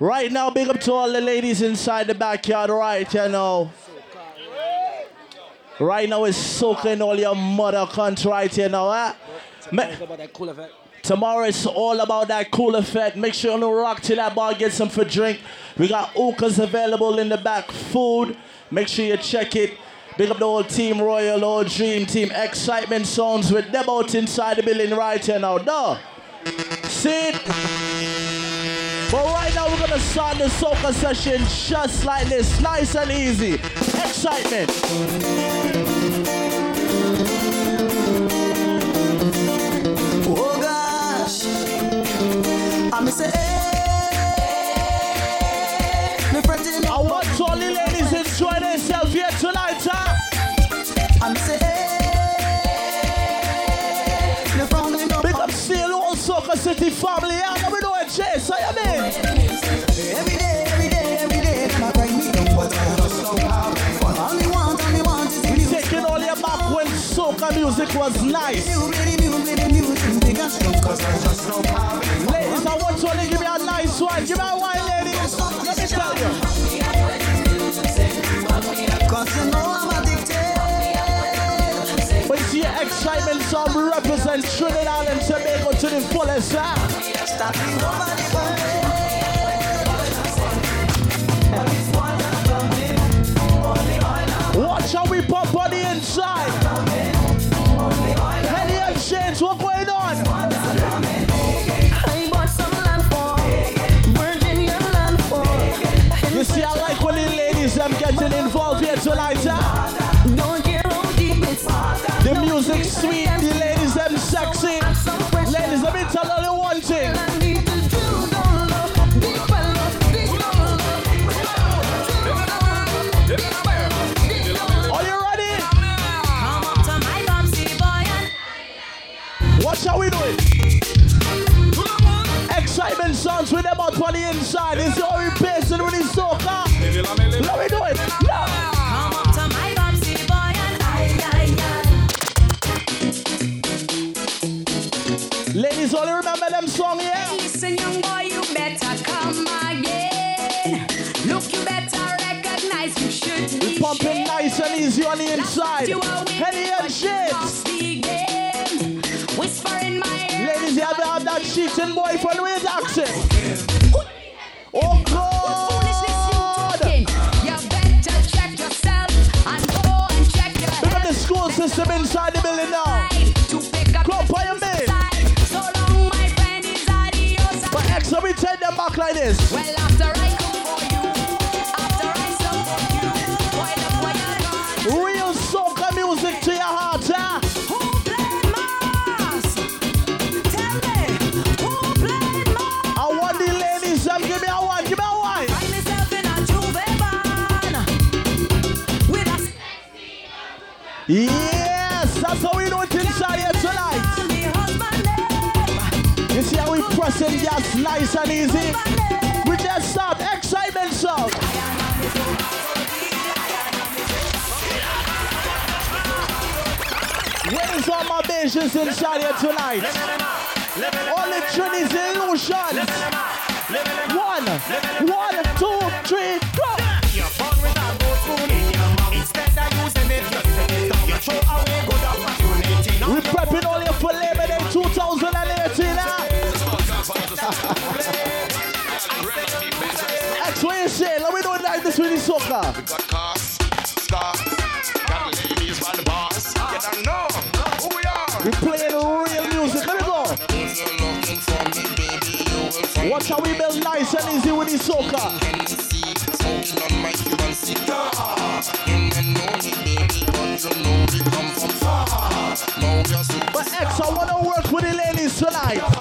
Right now, big up to all the ladies inside the backyard, right, you know. Right now, it's soaking all your mother country, right, you know, eh? Ma- Tomorrow it's all about that cool effect. Make sure you rock till that bar get some for drink. We got hookahs available in the back, food. Make sure you check it. Big up the whole team, Royal, old Dream Team, Excitement Sounds with them out inside the building right here now. Duh. Sit. it? But right now we're gonna start the soca session just like this, nice and easy. Excitement. Oh gosh, I'm say, hey, me fretting I want all the ladies enjoy themselves here tonight, huh? I'm say, hey, me frowning. Big up all Soca City family, don't have fun. Ladies, I want you to give me a nice one. Give me a wine, on the inside. You are winning, Henny and but you Shades. lost the game. Whisper in my. Ladies, you have to have that cheating boyfriend with accent. And easy? We just stop excitement song. Where is all my Bajans inside here tonight? All the Trinities illusions. One, one, two, three, go. You're born with a gold spoon in your mouth. You. You throw away and easy with the soca. Smoking on my Cuban cigar. You may know me, baby, but you know we come from far. Now you're But X, I wanna work with the ladies tonight.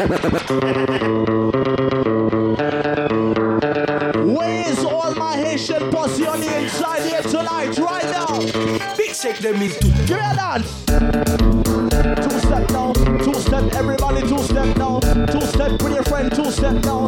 Where's all my Haitian posse on the inside here tonight, right now? Big shake them into dance. Two step now, two step, everybody two step now, two step with your friend, two step now,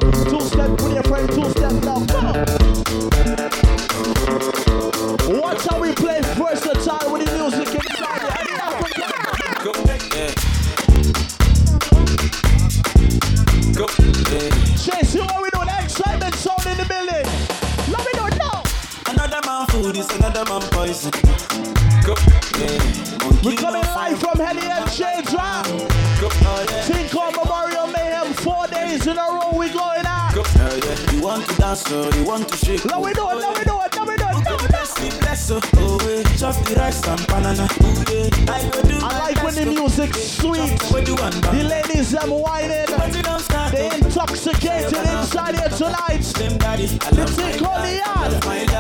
so you want to shake. Now we know, let me know, let me know, now we know. Bless her, oh yeah. Chop the rice and banana. Oh, I like when the music's sweet. The ladies them whining, they intoxicated inside here tonight. Let's I love the yard.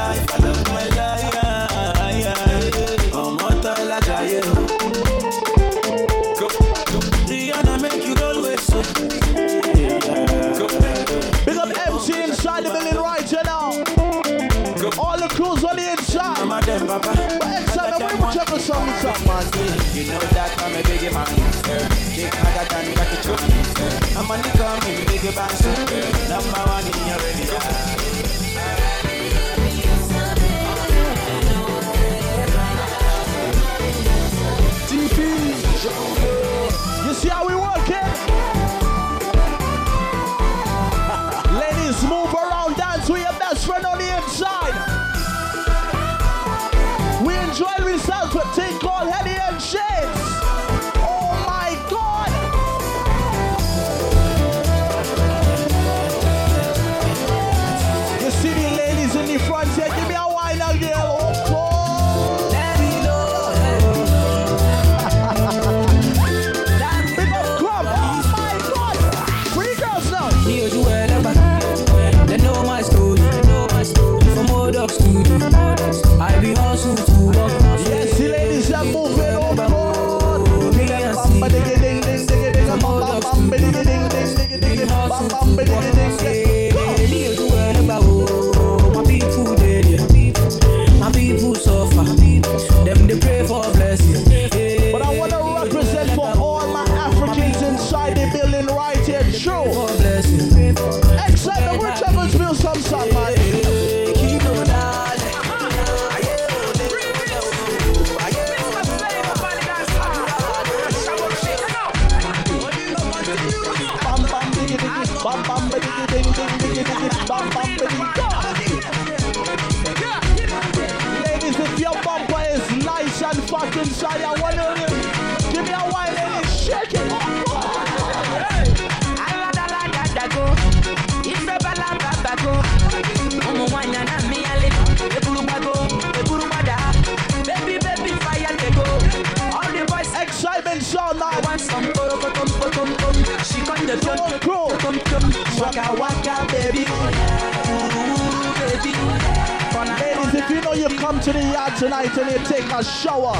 tonight and you take a shower.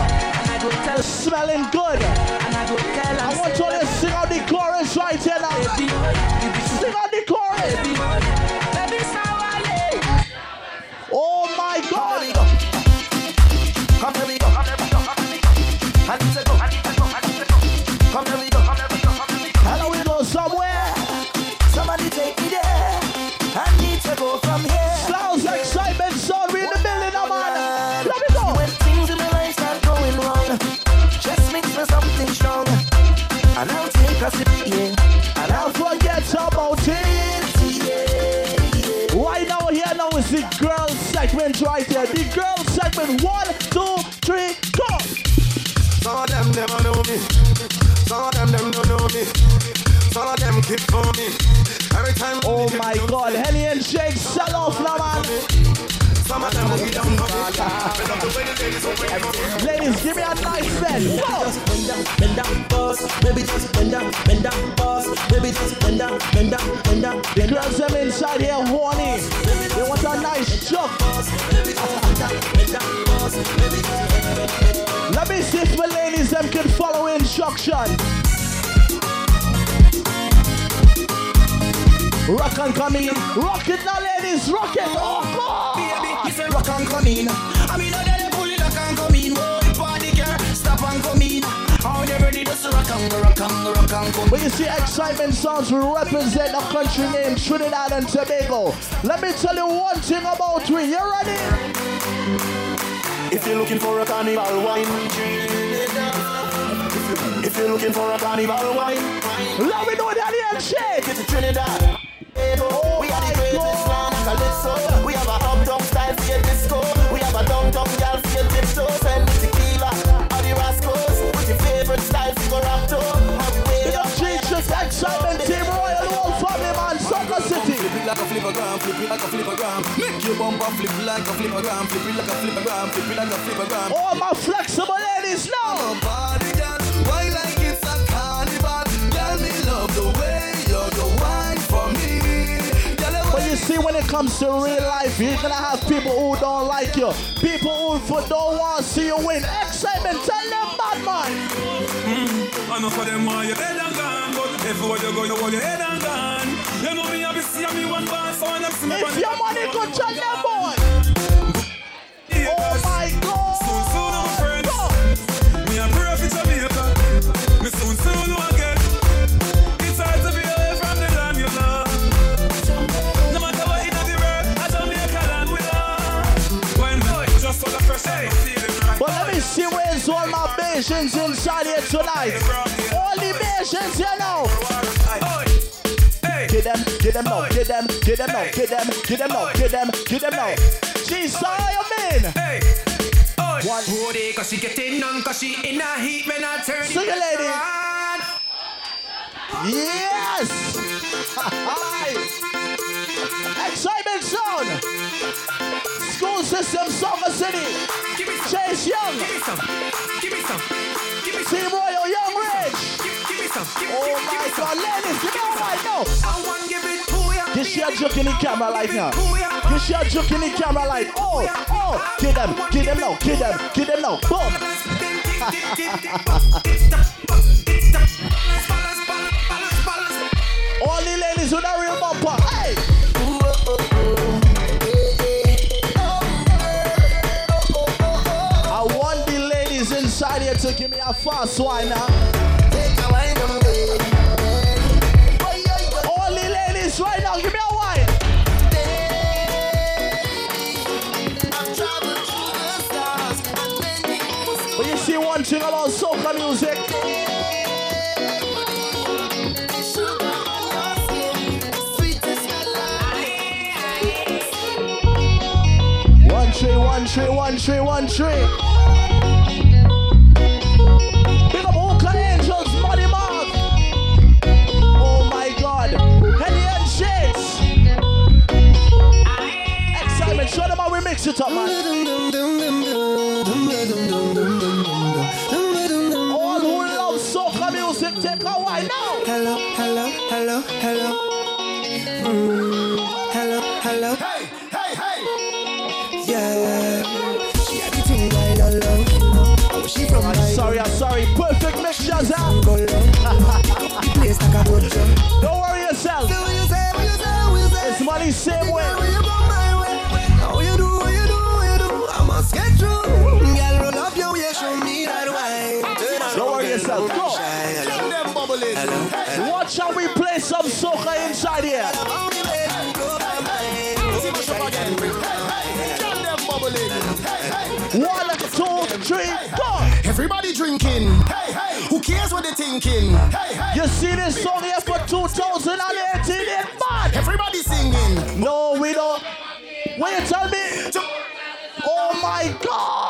It's smelling good. I want you to sing out the chorus right here now. it for me. Every time oh my god, Henny and Shades, sell off now, man. Ladies, give me a nice bend. Bend down, bend down, boss. Baby, just bend down, bend down, boss. Baby, just bend down, bend down, bend down. The girls them inside here horny. They want a nice chop. Let me see if my ladies them can follow instructions. Rock and come in. Rock it now, ladies. Rock it. Oh, God. Baby, it's rock and come in. I mean, I didn't pull it, rock and come in. Oh, the party girl, stop and come in. How ready to rock and rock and rock and come When you see excitement sounds, we represent a country named Trinidad and Tobago. Let me tell you one thing about we. You ready? If you're looking for a carnival wine, If you're looking for a carnival wine, let me know that you shake. It's Trinidad. Like a flippergram. Make your bumper flip like a flippergram, flip it like a flippergram, flip it like a flippergram. All my flexible ladies now. Party girl, why like it's a carnival? Girl, me love the way you're the wine for me. But you see, when it comes to real life, you're gonna have people who don't like you, people who don't want to see you win. Excitement, tell them, bad man. Mm, I know for them why your head and gone, but everywhere you go, you hold your head and gone. You know me, I be see me one bar, If your money could them, boy. Oh my Soon, soon, I'm friends. God. Me a pray for Jamaica. Me soon, soon, will. It's hard to be away from the land you love. No matter what in the world, a land we love. When just for the fresh air. But let me see where's all my inside here tonight. All the Bajans here now. Hey. Get them, get them now, get them, get them now, get them, get them now, get them, get them. Jeez, how mean? Hey. One. Booty, cause she getting on, cause she in a heat when I turn Sing it, lady. Yes! Excitement sound! School system, Summer City! Give me some, Chase Young! give me some, give me some, give me some, Team Royal Young Ridge! give, give me some, give, Oh give, give my some. god, ladies, give me a right now! I want give it ya. This shit joke in the camera like now. You. This shit joke in the camera like, oh, oh! Get them, get them now, get them, get them now, boom! All the ladies with a real bumper, hey! I want the ladies inside here to give me a fast wine now. Ladies right now, give me a wine. You see one thing about soca music. One tree, one tree, one tree, one tree. We mix man. One, two, three, go. Everybody drinking. Hey, hey. Who cares what they're thinking? Hey, hey. You see this song here for 2018, it's eh, bad. Everybody singing. No, we don't. What you tell me? Oh my God!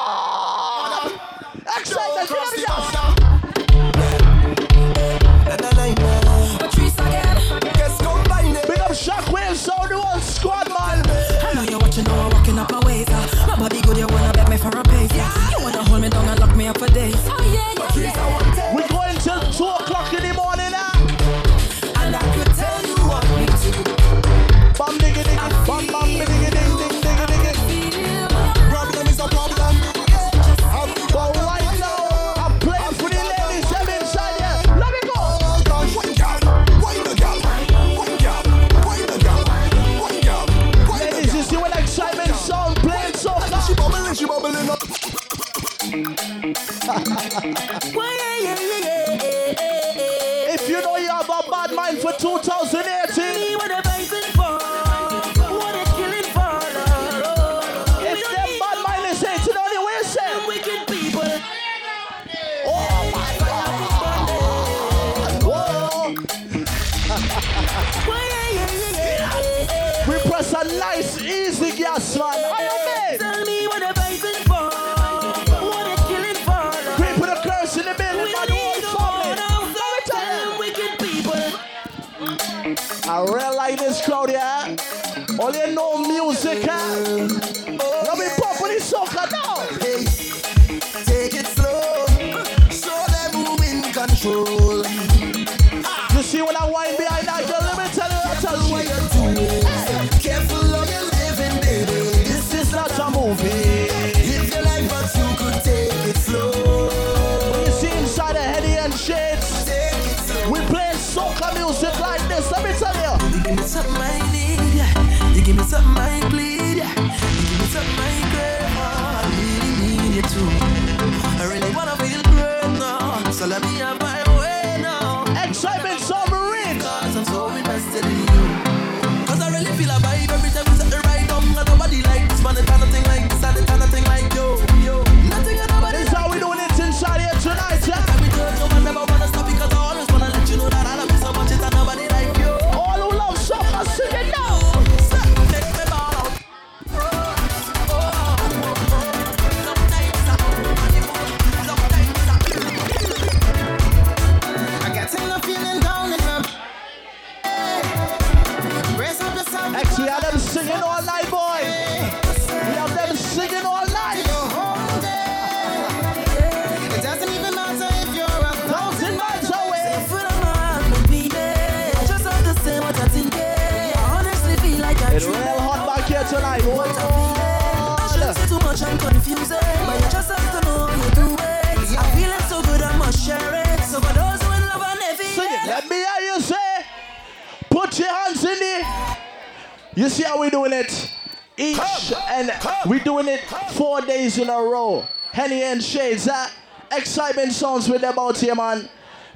See how we doing it? Each and we doing it four days in a row. Henny and Shades, that excitement songs with them out here, man.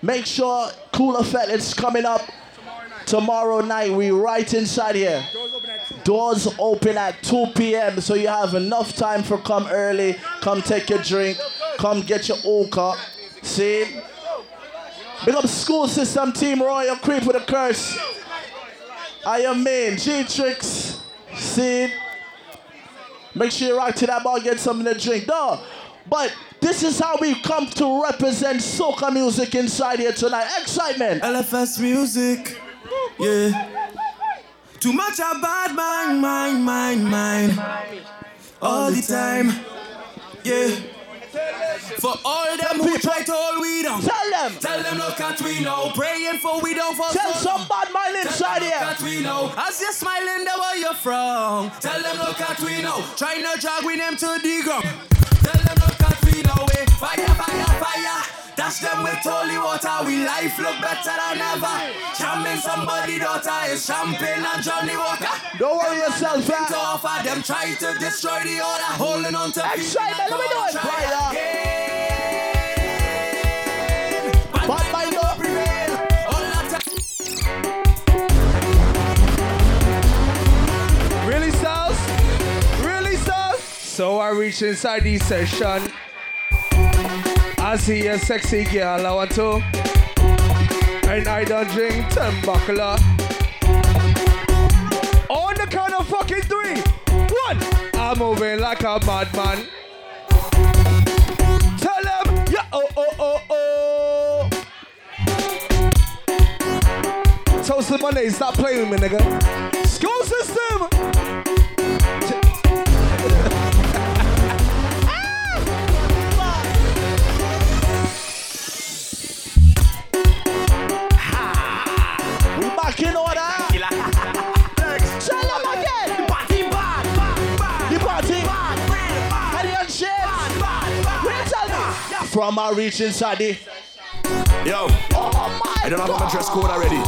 Make sure Cool Effect is coming up tomorrow night. We right inside here. Doors open at 2 p.m. So you have enough time for come early. Come take your drink. Come get your oka. See? Big up school system team Royal Creep with a curse. I am main G Tricks. See? Make sure you rock to that bar, get something to drink. No. But this is how we come to represent soca music inside here tonight. Excitement. LFS music, yeah. Too much of bad mind, mind, mind, mind. All the time, yeah. For all them who try to hold we down. Tell them. Tell them look at we now. Praying for we don't fall Tell so some bad mind inside Look here. at we now. As you're smiling, there where you're from. Tell them look at we now. Trying to drag we them to the ground. Tell them look at we now. eh. Fire, fire, fire. Dash them with holy water. We life look better than ever. Jamming somebody daughter is champagne and Johnnie Walker. Don't worry yourself, To man. offer them try to destroy the order. Holding on to Excitement, let me do it, brother. Bad Bad mind up. Really? Really? So I reach inside the session. I see a sexy girl I want to. And I don't drink tobacco. On the count of fucking three. One. I'm moving like a madman. Tell them, yeah, oh, oh, oh, oh. Toast the money, stop playing with me, nigga. School system. From our reach inside the. Yo, Oh I don't have my dress code already.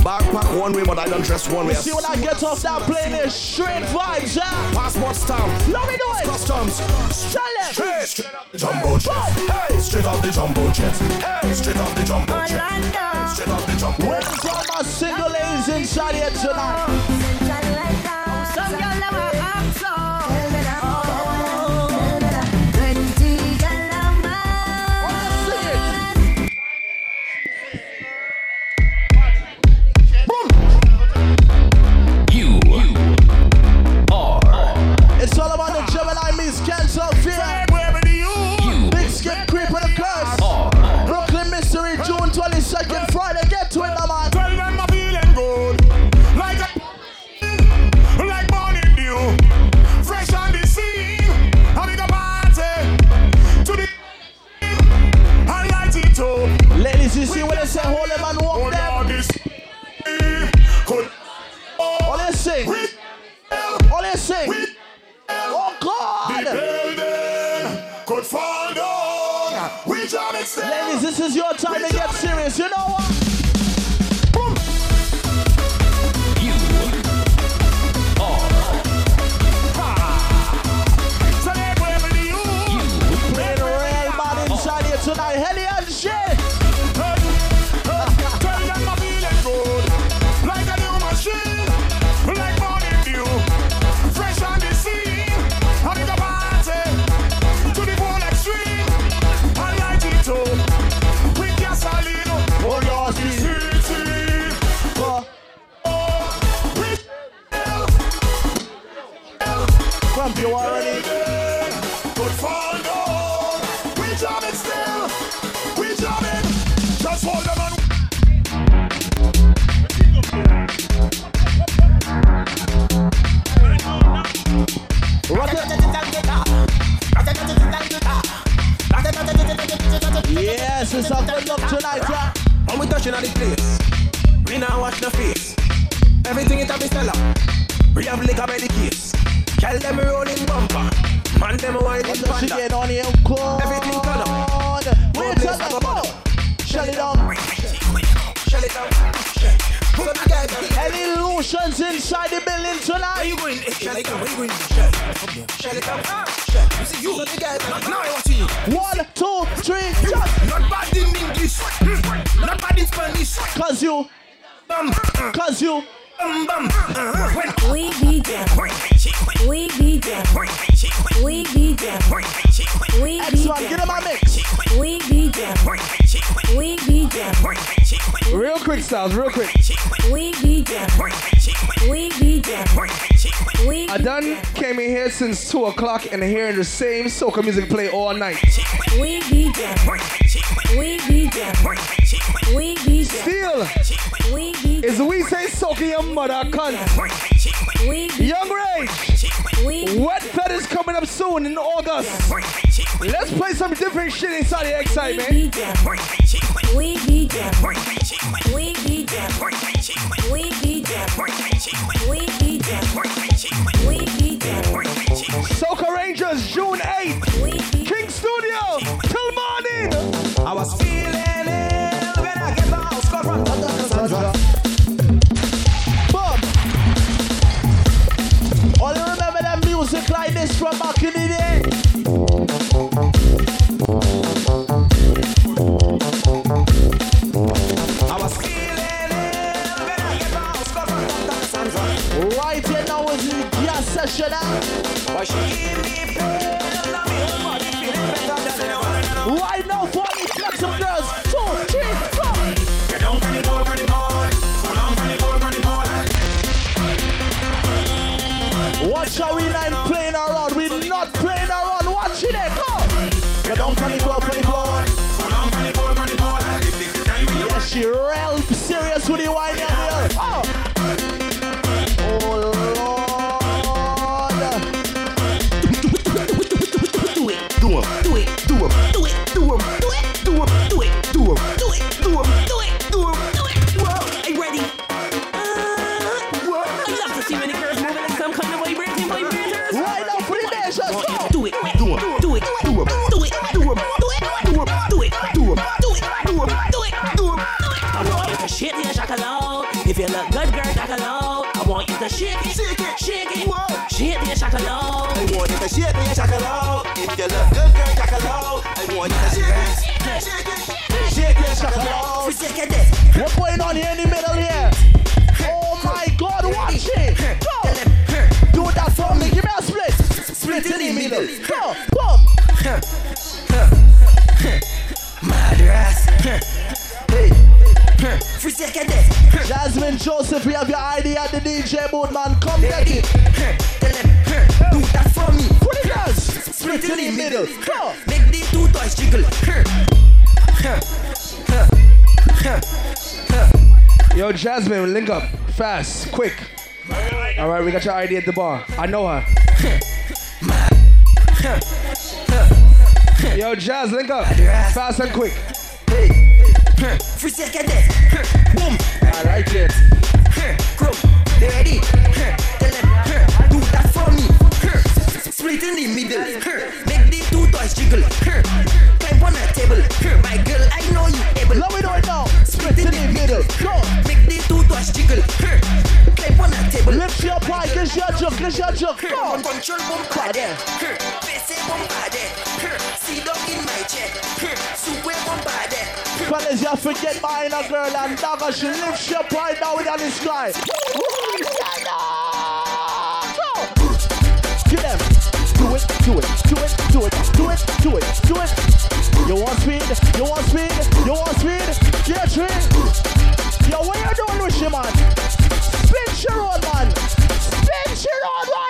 Backpack one way, but I don't dress one way. See when I get off that plane, it's straight vibes, yeah. Passport stamp. Let me do it. comes. Straight, straight off the jumbo jet. Hey, straight off the jumbo jet. Hey, straight off the jumbo jet. Straight off the jumbo Where's all my single ladies inside here tonight? Say hold them and walk them? This All they sing. All they sing. Oh, oh, oh the God. building could fall down. We jam it. Ladies, this is your time to get serious. You know what? She panda. get on here? Cold. Everything turn up. Wait place till I the go go. bottom. Shut it down. Shut it down. Shut. So the guy be Any illusions inside the building Where tonight? you going? Shut it down. Where you going? Shut. Shut it down. Shut. You see you. So the guy be now I watching you. One, two, three, just Not bad in English. Hmm. Not bad in Spanish. cause you, Bam. cause you. Bam bam. Uh-huh. When We be them. We be them. Real quick, Styles, real quick. We be them. We be them. We I done came in here since 2 o'clock and hearing the same soca music play all night. We be them. We be them. We be them. Still, We be is we say soca your mother cunt. We Young Rage, Wet Fed is coming up soon in August. Let's play some different shit inside the excitement. We be them. We be them. Soca Rangers, June 8th. King Studio, till morning. I was feeling ill when I get my house call from Dr. Sandra. Boom. Only remember that music like this from back in the day. should I? Why now for me flex some girls? Two, three, four. Get don't it more, run it more. So long, run it more, run it we line at the DJ board, man. Come get it. Tell them, do that for me. Put it down. Split in the middle. Make the two toys jiggle. Yo, Jasmine, link up. Fast, quick. All right, we got your ID at the bar. I know her. Yo, Jazz, link up. Fast and quick. Hey. Free second Boom. I like it. Ready? Tell them, do that for me. Split in the middle. Make the two toys jiggle. Climb on a table. My girl, I know you able. Let me know it now. Split in the middle. Go. Make the two toys jiggle. Climb on a table. Lift your pie, get your joke, get your joke. Go. Control bumper there. Face bumper there. See down in my chair. Super bumper there. Fellas, you forget buying a girl and dagger, she lifts your pride down with the sky. Go. Get them. Do it, do it, do it, do it, do it, do it, do it. You want speed? You want speed? You want speed? Get train. Yo, what you doing with you, man? Spin your road, man. Spin your road right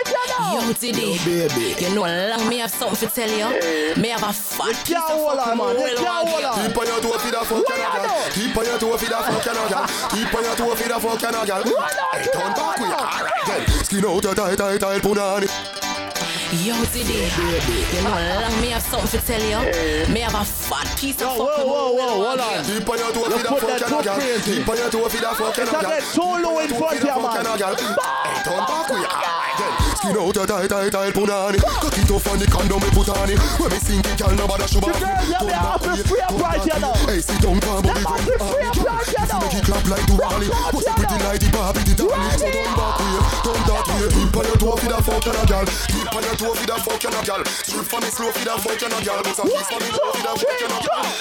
long today. Yo, baby. You know long me have something to tell you. Hey. Me have a fat piece of fucking man. Keep on your toe feet up for Canada. Keep on your toe feet up for Canada. Keep on your toe feet up for Canada. Hey, turn back quick. All right then. Skin out your tight, tight, tight, punani. on it. Yo, you know, long me have something to tell you. Hey. Me have a fat piece of oh, fucking whoa, whoa, whoa, hold on. Keep on your toe feet up for Canada. Keep on your toe feet up for Canada. It's not that solo in front of you, man. Turn back quick. Skin out a tight, tight, tight punani. It off on the condom put on it. When me it, girl nobody show back. Come back here, come back here. Hey, sit down, come on, come. Make it clap like the the barbie, the. So back here, back here. Keep on your toe for the fuck a girl. Keep on your toe fuck and a girl. Strip for me slow fuck a girl. A for me fuck a girl.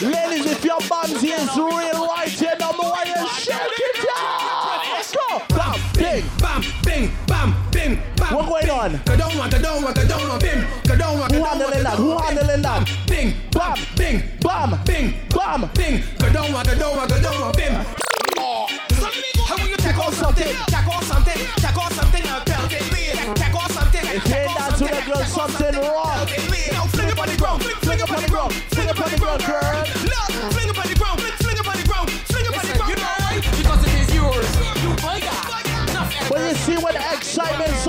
Ladies, if your man's real right here, number one, you shit. bim. Bam, what going on? Bim. Who handling that? Who handling that? Bing, bam, bing, bam, bing, bam, bing. Kadoma, kadoma, kadoma, bim. Oh. How will you check off something? Check off something. Check off something and belt it. Check off something. You ain't that to the girl, something wrong. Fling it on the ground. Fling it on the ground. Fling it on the ground, girl.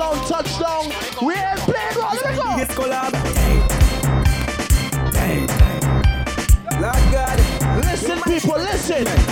Sound touchdown, we ain't playing wrong. Let go. Biggest collab. Lord God. Listen, people, listen.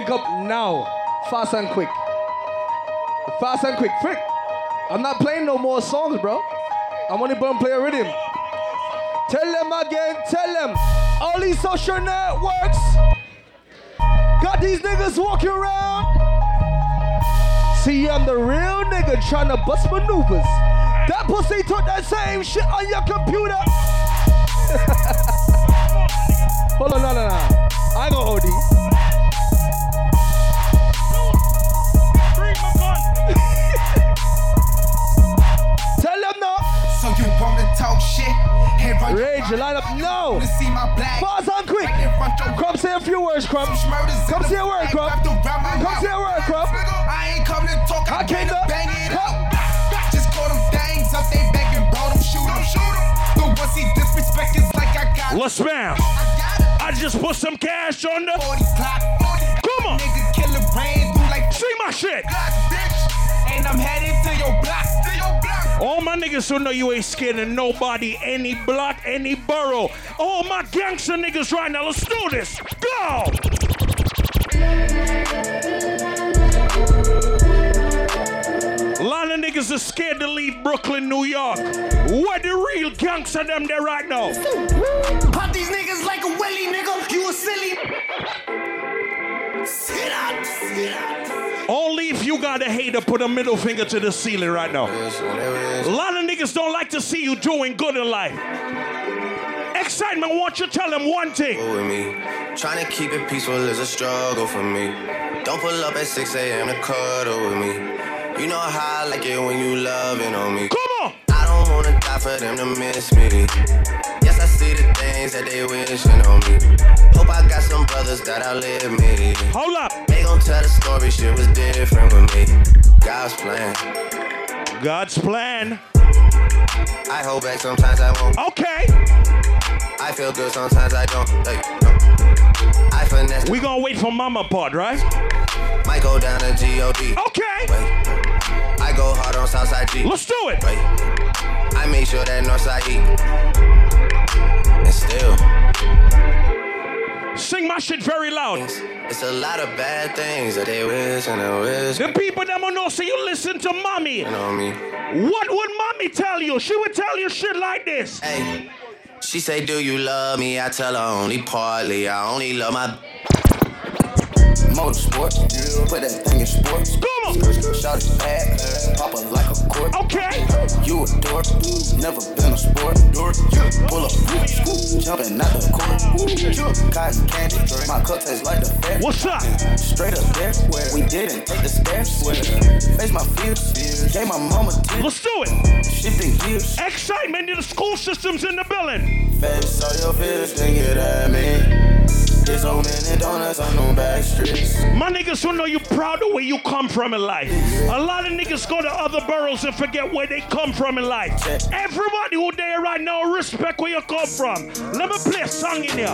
Link up now. Fast and quick. Fast and quick. Quick. I'm not playing no more songs, bro. I'm only gonna play a rhythm. Tell them again, tell them. All these social networks got these niggas walking around. See, I'm the real nigga trying to bust maneuvers. That pussy took that same shit on your computer. hold on, no, no, no. I ain't gonna shit? Hey, run Rage, you line up. No. Wanna see my black? Fast and quick. Crumb, say a few words, Crumb. Come say a word, Crumb. Come say a word, Crumb. I ain't come to talk, I came to to- bang it up. Just call them things up, they begging, bro, them shoot 'em, shoot 'em. The ones he disrespect is like I got Let's bam. I just put some cash on the. 40 clock, niggas who know you ain't scared of nobody, any block, any borough. All my gangster niggas right now, let's do this. Go! A lot of niggas are scared to leave Brooklyn, New York. What the real gangster them there right now? Pop these niggas like a willy, nigga. You a silly. Sit up, sit. Only if you got a hater, put a middle finger to the ceiling right now. A lot of niggas don't like to see you doing good in life. Excitement, want you tell them one thing. with me. Trying to keep it peaceful is a struggle for me. Don't pull up at 6 a.m. to cuddle with me. You know how I like it when you loving on me. Come on! I don't wanna die for them to miss me. Yes, I see the things that they wishing on me. Hope I got some brothers that outlive me. Hold up. Gon' tell the story, shit was different with me. God's plan. God's plan. I hold back sometimes I won't. Okay. I feel good sometimes I don't. Like, no. I finesse. We gonna wait for Mama Pod, right? Might go down to G-O-D. Okay. Wait. I go hard on Southside G. Let's do it. Wait. I make sure that Northside E. And still, Sing my shit very loud. it's a lot of bad things that they wish and they wish The people that will know, so you listen to mommy. on me. What would mommy tell you? She would tell you shit like this. Hey, she say, Do you love me? I tell her only partly. I only love my. Motorsport, put that thing in sports. Come on. Shot it bad, pop it like a court. Okay. You a dork, never been a sport. Dork, pull up, jumping out the court. Cotton candy, my cup tastes like the fair. What's up? Straight up there, square we didn't take the stairs. Face my fears, gave my mama tears. Let's do it. Shifting gears, Excitement in the school systems in the building. baby, saw your fears, think it at me. Donuts on no back streets. My niggas who know you proud of where you come from in life. A lot of niggas go to other boroughs and forget where they come from in life. Everybody who there right now respect where you come from. Let me play a song in here.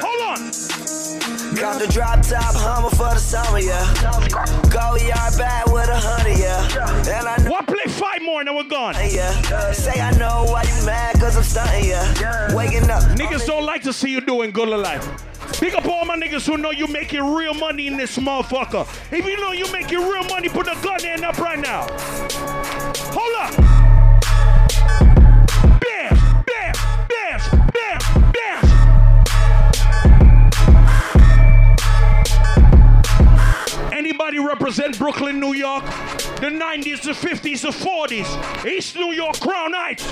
Hold on. Got the drop top Hummer for the summer, yeah. Go yard bag with a hundred, yeah. And I know, What play five more and then we're gone. yeah. Say I know why you mad, cause I'm stunting, yeah. Waking up. Niggas don't like to see you doing good in life. Big up all my niggas who know you making real money in this motherfucker. If you know you making real money, put a gun in up right now. Hold up. Bam, bam, bam, bam, bam. Anybody represent Brooklyn, New York? The 90s, the 50s, the 40s. East New York, Crown Heights.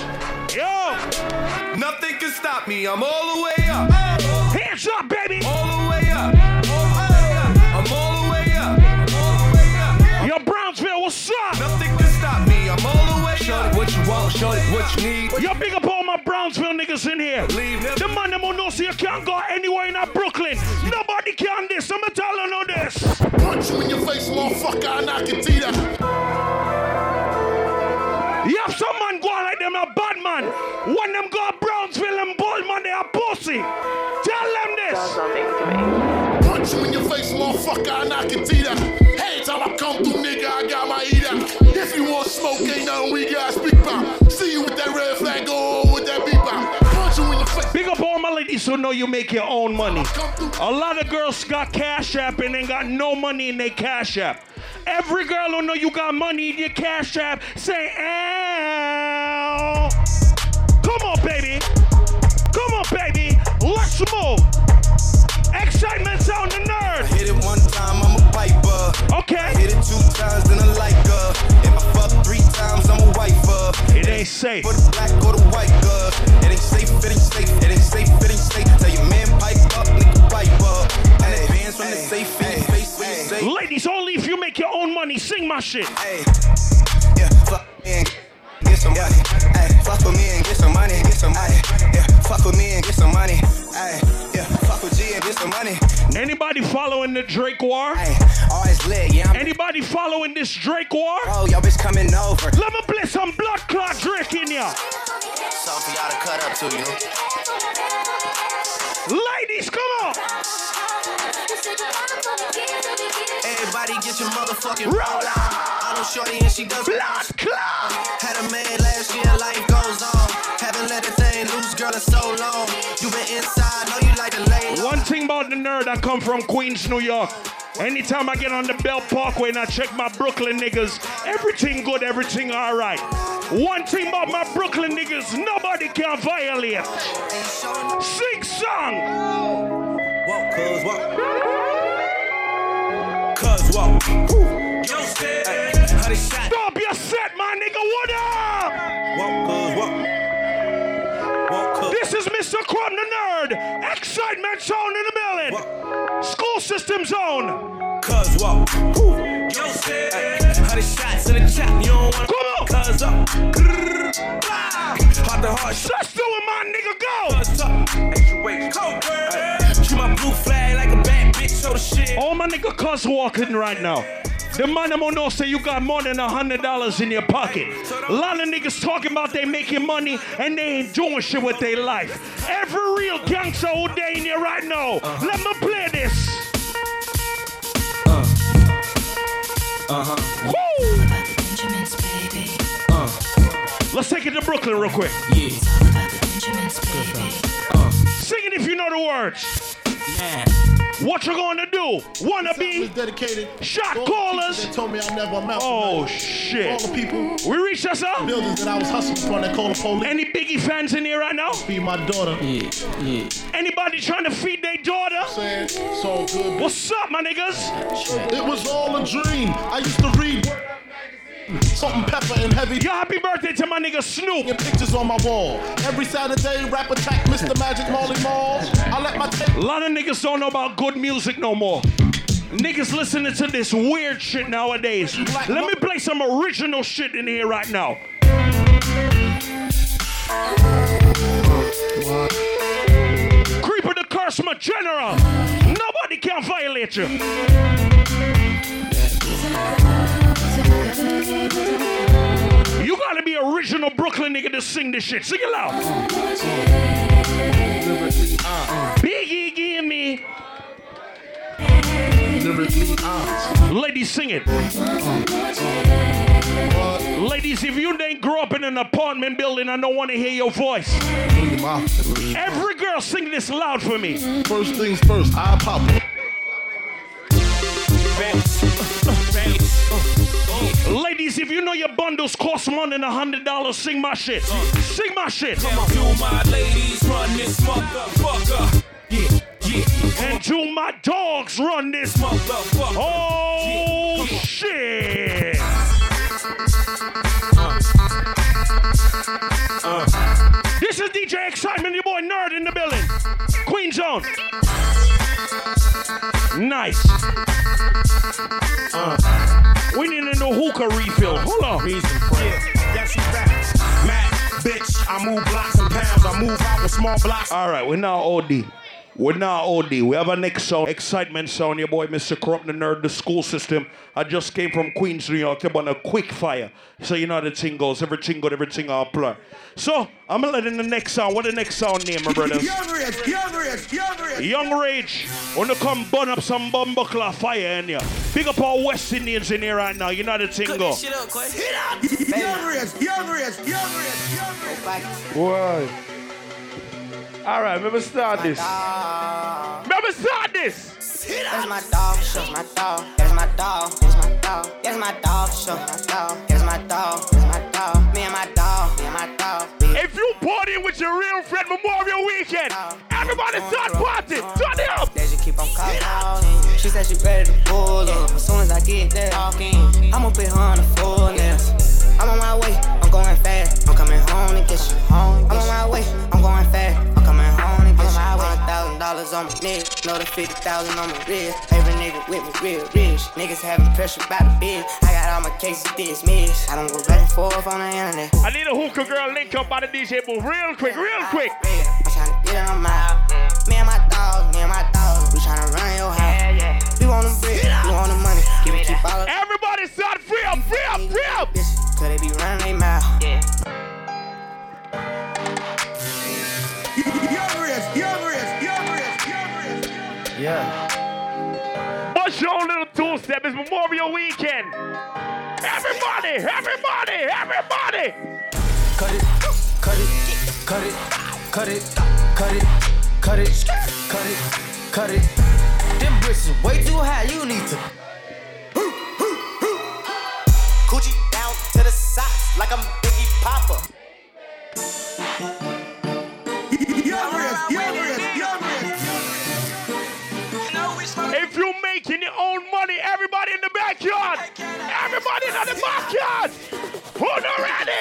Yo. Nothing can stop me. I'm all the way up. Hands up, baby. All the way up. I'm all the way up. Yo, Brownsville, what's up? Nothing can stop me. I'm all the way. What you want, show it what you need. Yo, big up all my Brownsville niggas in here. Leave them. The man them who know so you can't go anywhere in that Brooklyn. Nobody can this. I'ma tell you know this. Punch you in your face, motherfucker, and I can see that. You have some man go like them a bad man. When them go Brownsville and Boldman, they are pussy. Tell them this. Punch you in your face, motherfucker, and I can see that. Hey, time I come through, nigga, I got my smoke, ain't nothing we got speak about. See you with that red flag, go on with that beep out. Punch you in your face. Big up all my ladies who who know you make your own money. A lot of girls got cash app and ain't got no money in their cash app. Every girl who know you got money in your cash app, say ow. Come on, baby. Come on, baby. Let's move. Excitement sound the nerd. Okay. Hit it two times, then I like. If I fuck three times, I'm a wifer. It ain't safe. For the black or the white girl. It ain't safe, it ain't safe, it ain't safe, it ain't safe. Tell your man pipe up, nigga pipe up. And bands from the safe in your face when you say. Ladies, only if you make your own money, sing my shit. Hey, yeah, fuck get some money. Hey, fuck with me and get some money. Get some money. Yeah, fuck with me and get some money. Hey, yeah, fuck with G and get some money. Anybody following the Drake war? Hey, always lit, yeah. I'm Anybody following this Drake war? Oh, y'all bitch coming over. Let me play some blood clot Drake in ya. Something for y'all to cut up to, you? Ladies, come on. Everybody get your motherfucking Roll roll on. I know Shorty and she does blood clot. Had a man last year, life goes on. Haven't let the thing loose, girl, in so long. You been inside, know you like to lay low. One thing about the nerd, I come from Queens, New York. Anytime I get on the Belt Parkway and I check my Brooklyn niggas, everything good, everything alright. One thing about my Brooklyn niggas, nobody can violate. Sing song. Walk, cuz walk. Cuz walk. Honey shot. Stop your set, my nigga. What up? Walk, cuz walk. Walk, cuz. This is Mr. Crumb the Nerd. Excitement zone in the building. School system zone. Cuz walk. Honey shots in the chat. You don't wanna Come on. cuz up. Heart to heart. Let's do it, my nigga. Go. Cuz up. Extra weight, cold. Treat my blue flag like a All my nigga cuz walking right now. The man I'm know say you got more than a hundred dollars in your pocket. A lot of niggas talking about they making money and they ain't doing shit with their life. Every real gangster who day in here right now. Let me play this. Uh-huh. Woo! Let's take it to Brooklyn real quick. Yeah. Sing it if you know the words. What you gonna do? Wanna be dedicated. shot callers? people told me I never amount to Oh shit. All the people, We reached us up? buildings that I was hustling from that called the police. Any Biggie fans in here right now? Feed my daughter. Yeah, yeah. Anybody trying to feed their daughter? Saying it's all good. What's up, my niggas? It was all a dream. I used to read Salt-n-Pepa and heavy. Yo, happy birthday to my nigga Snoop. And pictures on my wall. Every Saturday, rap attack, Mr. Magic Marley Marl. I let my tape. A lot of niggas don't know about good music no more. Niggas listening to this weird shit nowadays. Let me play some original shit in here right now. Creeper the Curseman General. Nobody can violate you. You gotta be original Brooklyn nigga to sing this shit. Sing it loud. Biggie, give me. Ladies, sing it. Ladies, if you didn't grow up in an apartment building, I don't want to hear your voice. Every girl, sing this loud for me. First things first, I pop it. Ladies, if you know your bundles cost more than a hundred dollars, sing my shit. Sing my shit. Come on. Do my ladies run this motherfucker? Yeah, yeah. And do my dogs run this motherfucker? Oh shit! Uh, uh. This is DJ Excitement, your boy Nerd in the building. Queen Zone. Nice. Uh. We need a new hookah refill. Hold on. Yeah, that's you back. Mad bitch, I move blocks and pounds. I move out with small blocks. All right, we're now OD. We're now OD. We have a next sound, excitement sound. Your boy, Mr. Corrupt the Nerd, the school system. I just came from Queens, New York. I'm on a quick fire. So you know how the thing goes. Everything good, everything all plur. So I'm gonna let in the next sound. What the next sound name, my brothers? Young Rich, Young Rich, Young Rich. Young Rage. Wanna come burn up some bumbuckler fire in here. Big up all West Indians in here right now. You know how the thing go. up, Quay. Young Rich, Young Rich, Young Rich, Young Rich. Why? All right, remember start this. Remember start this. That's my dog, show my dog. That's my dog, that's my dog. That's my dog, show my dog. That's my dog, that's my dog. Me and my dog, me and my dog. If you party with your real friend Memorial Weekend, everybody start party. Turn it up. They just keep on calling. She said she ready to pull up. As soon as I get there, talking, I'ma put her on the fullness. I'm on my way, I'm going fast. I'm coming home to get you home. I'm on my way, I'm going fast. I'm dollars on my neck, another fifty thousand on my wrist. Every nigga with me real rich. Niggas having pressure by the bitch. I got all my cases dismissed. I don't go back and forth on the internet. I need a hookah girl link up by the DJ booth real quick, real quick. I'm tryna get on my mm. Me and my dog, me and my dog. We tryna run your house. We want the brick, we want the money. Keep it, keep all of Everybody start free up, free up, free up. Could they be running their mouth? Yeah. What's your little two step? It's Memorial Weekend. Everybody, everybody, everybody. Cut it, cut it, cut it, cut it, cut it, cut it, cut it, cut it. Them bricks is way too high, you need to. Coochie down to the socks like I'm Biggie Papa. If own money, everybody in the backyard. Everybody in the backyard. Who not ready?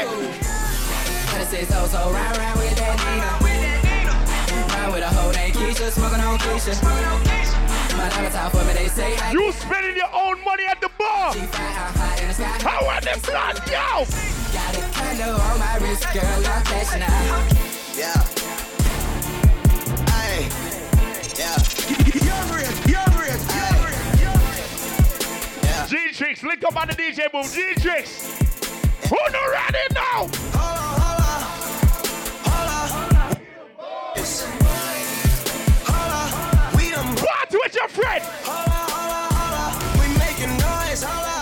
Gotta say so, so round, round with that Nina. Round with a hoe named Keisha, smoking on Keisha. My diamonds for me, they say I You spending your own money at the bar. How are the blood, yo? got it kinda on my wrist, girl, I'm flashing out. Yeah. Tricks, link up on the DJ booth. G Tricks. Who not ready now? Party with your friend.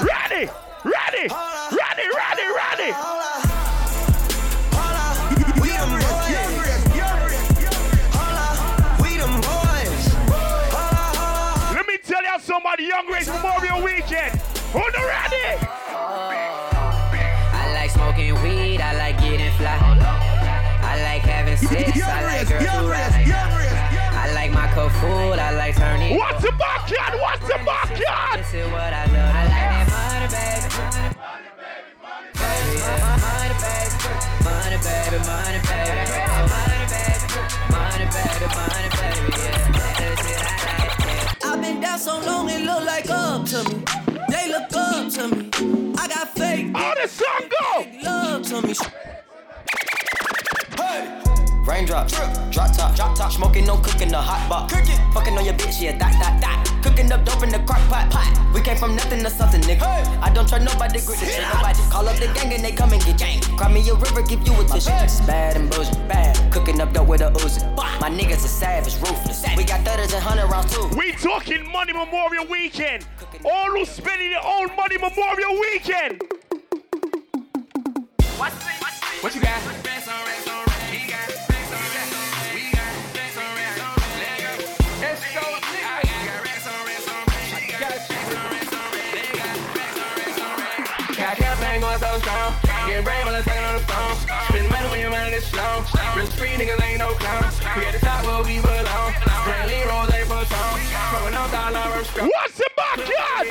Ready, ready, ready, ready. Let me tell you somebody, Young Race Memorial Weekend. Who not ready? I like smoking weed, I like getting fly. I like having sex, I like girls who ride. I like my cold food, I like turning. What's the backyard? What's the backyard? This is what I love. I like that money, baby. Money, baby, money, baby, money, baby, money, baby, money, baby, money, baby, yeah. That's it I like. I've been down so long, it look like up to me. They look up to me. I got fake. Oh, How the song go? Love to me. Raindrops, drop drop top, drop top, smoking, no cooking, the hot box. Cooking, fucking on your bitch, yeah, that, that, that. Cooking up dope in the crock pot, pot. We came from nothing to something, nigga. I don't trust nobody, grip this shit, nobody. Call up the gang and they come and get gang. Cry me a river, give you a tissue. It's bad and bullshit, bad. Cooking up dope with a Uzi. My niggas are savage, ruthless. We got thudders and hundred rounds too. We talking Money Memorial Weekend. All who spending their own money Memorial Weekend. What you got? Free niggas ain't no clowns. We at the top where we belong. Brandy Rose ain't for song. Growing up, dollar I'm strong. What's the backyard?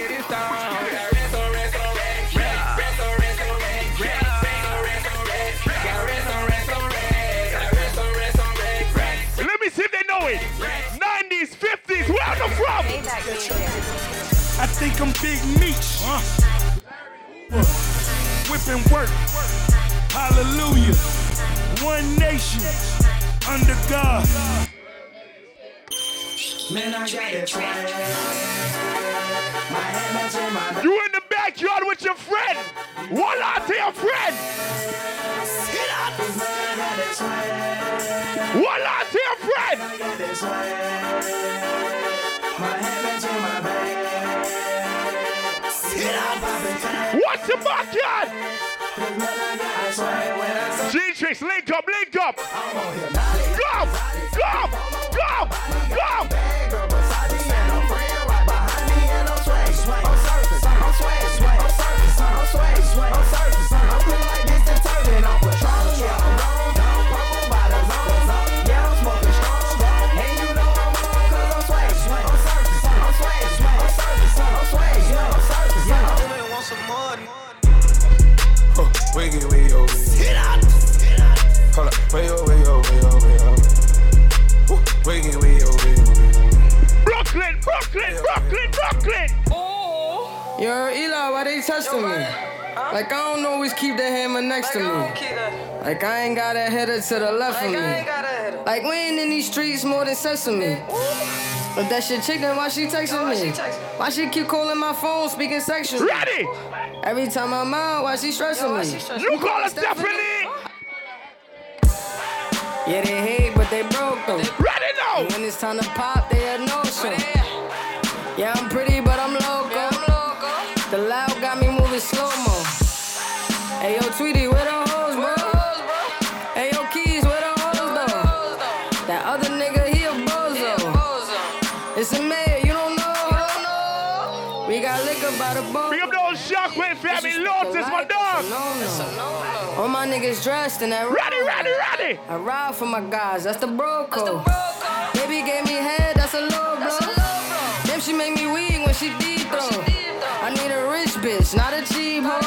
Let me see if they know it. 90s, 50s, where are they from? I think I'm Big Meech. Whipping work. Hallelujah. One nation under God. Man, I got it right. My hand in my You in the backyard with your friend. One out to your friend. One out to your friend. What's the backyard? G Matrix, link up, link up. Go, go, Yo, Eli, why they testing me? Like I don't always keep the hammer next to me. Like I ain't got a header to the left of me. Like we ain't in these streets more than sesame. But that shit chicken, why she texting me? Why she keep calling my phone, speaking sexually? Ready? Every time I'm out, why she stressing me? You call her Stephanie. Yeah, they hate, but they broke though. Ready now. When it's time to pop, they had no show. Yeah, I'm pretty, but I'm loco. The loud got me moving slow mo. Hey yo, Tweety, where the hoes, bro? Hey yo, Keys, where the hoes though? That other nigga, he a bozo. It's a mayor, you don't know. We got liquor by the boat. Bring up those shockwave family Lotus, my dog. All my niggas dressed in that Ready, ready, ready. I ride for my guys, that's the bro code. Baby gave me head, that's a low blow. Damn, she make me weak when she deep throw. I need a rich bitch, not a cheap hoe.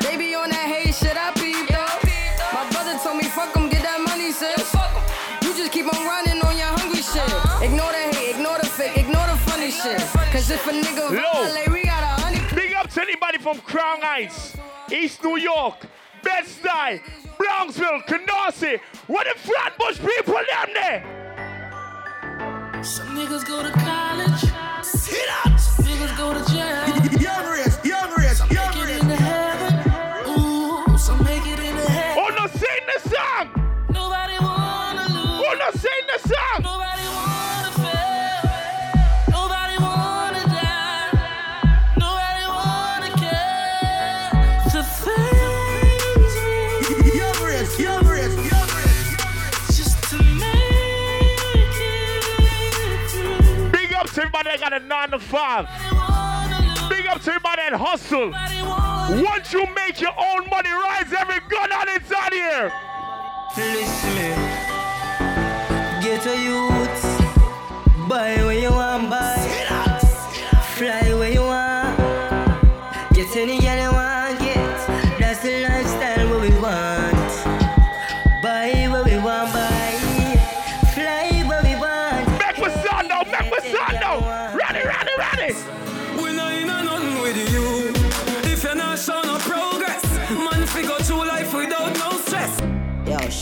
Baby on that hate shit, I peep though. My brother told me fuck fuck 'em, get that money, sis. You just keep on running on your hungry shit. Uh-huh. Ignore the hate, ignore the fake, ignore the funny shit. Cause if a nigga violate, we got a honey. Big up to anybody from Crown Heights, East New York, Bed-Stuy, Brownsville, Canarsie. What the Flatbush people them there? Some niggas go to college. Young race, young race, Some young race. Ooh, some make it into heaven. Oh no, sing the song. Nobody wanna lose. Oh no, sing the song. Nobody wanna fail. Nobody wanna die. Nobody wanna care. The things we Young race, young race, young race. just to make it through. Big up to everybody that got a nine to five. To everybody that hustle. Once you make your own money, rise every gun on inside here. Listen. Get a youth. Buy where you want, buy.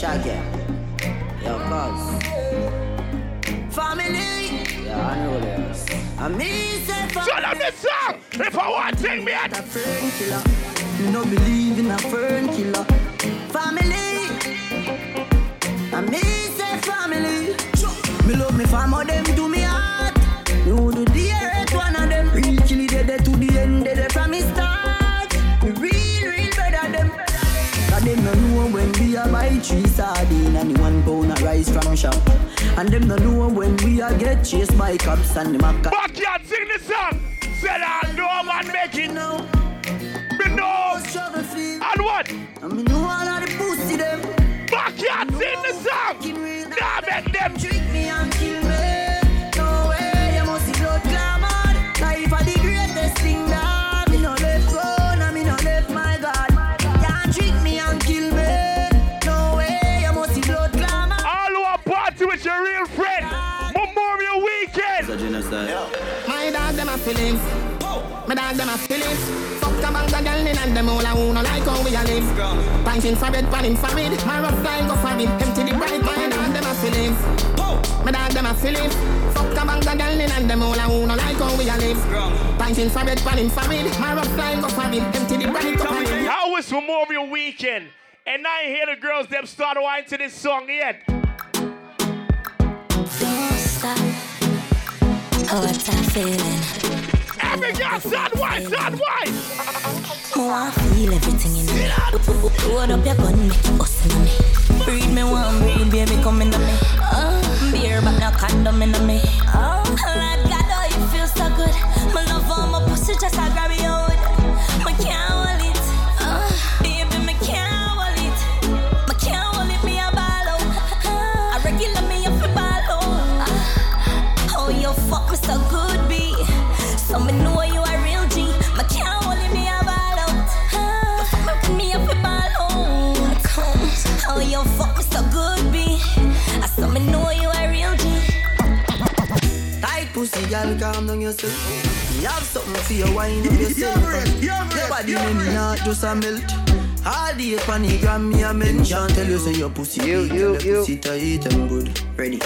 Shaggy. Yo, cuz. Family. Yo, unruly. I mean, say family. Turn up the song. If I want thing, me at. a fern killer. Me no believe in a fern killer. Family. I me say family. Me love me family, them do me heart. Me would do the a buy three sardine and one pound of rice from shop. And them no know when we a get chased by cops and the maca. Backyard, sing the song. Said I know man make it. know. Me know. And what? And me know all of the pussy them. Backyard, sing the song. Nah, make them. Dog them a feelings. My dog them a feelings. Fuck a bang of girl in and them all a who no like how we a live. Pinting for red, panning for red. My rough line go for it. Empty the bright. My dog them a feelings. My dog them a feelings. Fuck a bang of girl in and them all a who no like how we a live. Pinting for red, panning for red. My rough line go for it. Empty the bright. Go for it. How was Memorial weekend? And I ain't hear the girls them start whining to this song yet. Don't stop. Uh, oh, what I'm feeling. Every girl start whine, start whine. want feel everything in me. Load up your gun, make bust in me. Breed me one, breed baby come in me. Uh, beer but no condom in me. Oh, Lord God, oh you feel so good. My love for my pussy just I grab you girl, calm down yourself. You have something for your wine up yourself. Your body make me not just a melt. All the panigram me a mention. Tell you say your pussy you, you, you. pussy tight and good. Ready.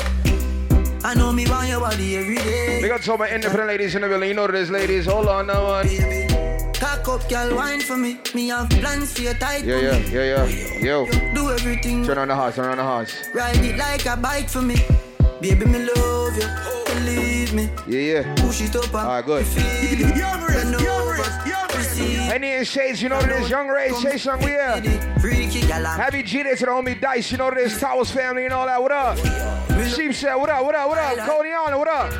I know me want your body every day. Big up to all my independent ladies in the building. You know this, ladies. Hold on now, one. Cock up, girl, wine for me. Me have plans for your tight Yeah, yeah, yeah, yeah. Yo. Do everything. Turn on the horse, turn on the horse. Ride it like a bike for me. Baby, me love you. Believe me. Yeah, yeah. Push it up and All right, good. Any in shades, you know what it is. Young Ray, Chase Young, we here. Happy G Day to the homie Dice, you know what it is. Towers family and all that. What up? Sheep said, what up, what up, what up? Cody Allen, what up?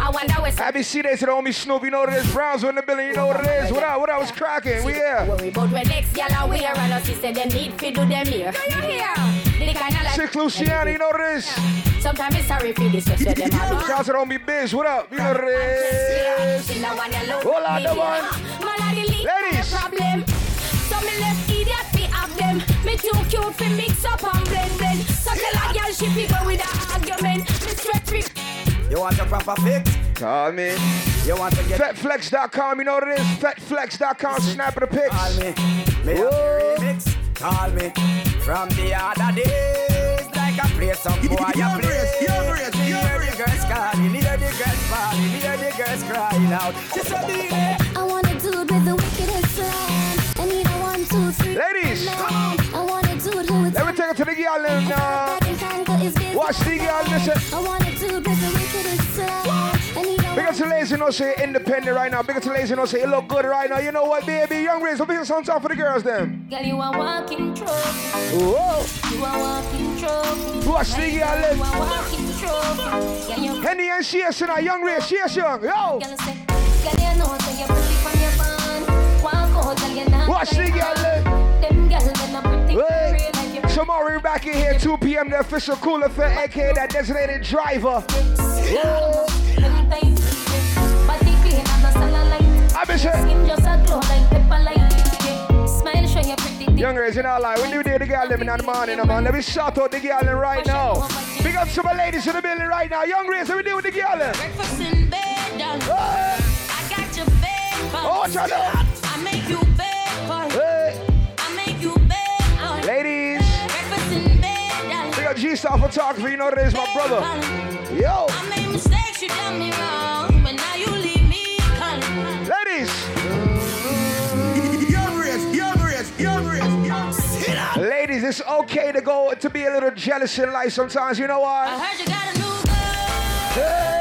I wonder what's Happy C Day to the homie Snoop, you know what it is. Browns in the building, you know what it is. What up, what up? What's cracking? We here. Worry about when next gal are wear and us say them need fi do them here. Do you hear? The kind of like Six Luciana, you know what it is. Sometimes it's sorry for this, just them have Shout out to the homie Biz, what up? You know what it is. Hold the one. Ladies. problem. So left idiot fi have them. Me too cute fi mix up and blend blend. So tell a girl she fi go with a argument. Me stretch me. You want a proper fix? Call me. You want to get Fetflex.com, you know what it is? Fetflex.com, snap the pics. Call me. Me have a remix. Call me. From the other days, like I play some boy I play. Hear the girls calling, hear the girls falling, hear the girls crying out. She said, "DJ, I want a Lazy No say independent right now. Big up to Lazy No say you look good right now. You know what, baby? Young Riz, so big up some time for the girls then. Girl, you a walking trophy. Whoa. You a walking trophy. Watch the girl You a then. walking trophy. You Henny and tonight. Young Riz, Shears Young. Yo. Girl, say, girl, you know say you pretty from your band. Walk out, girl, you not Watch the girl then. Them girls, them a pretty you. Tomorrow we're back in here, 2 p.m. The official cooler for aka that designated driver. Whoa. I been saying. Skin just a glow like pepper light. Yeah. Smile, show you pretty dick. Young Riz, you know, like when you do the girl living in the morning, man. Let me shout out the girl in right now. Big up to my ladies in the building right now. Young girls, what we do with the girl? Breakfast in bed, um, darling. I got your bed, Oh. I make you bed. Hey. I make you bed. Ladies. Breakfast in bed, darling. Big up G-Star Photography, you know what it is, my brother. Yo. I made mistakes, you done me wrong, it's okay to go to be a little jealous in life sometimes. You know I what? heard you got a new girl.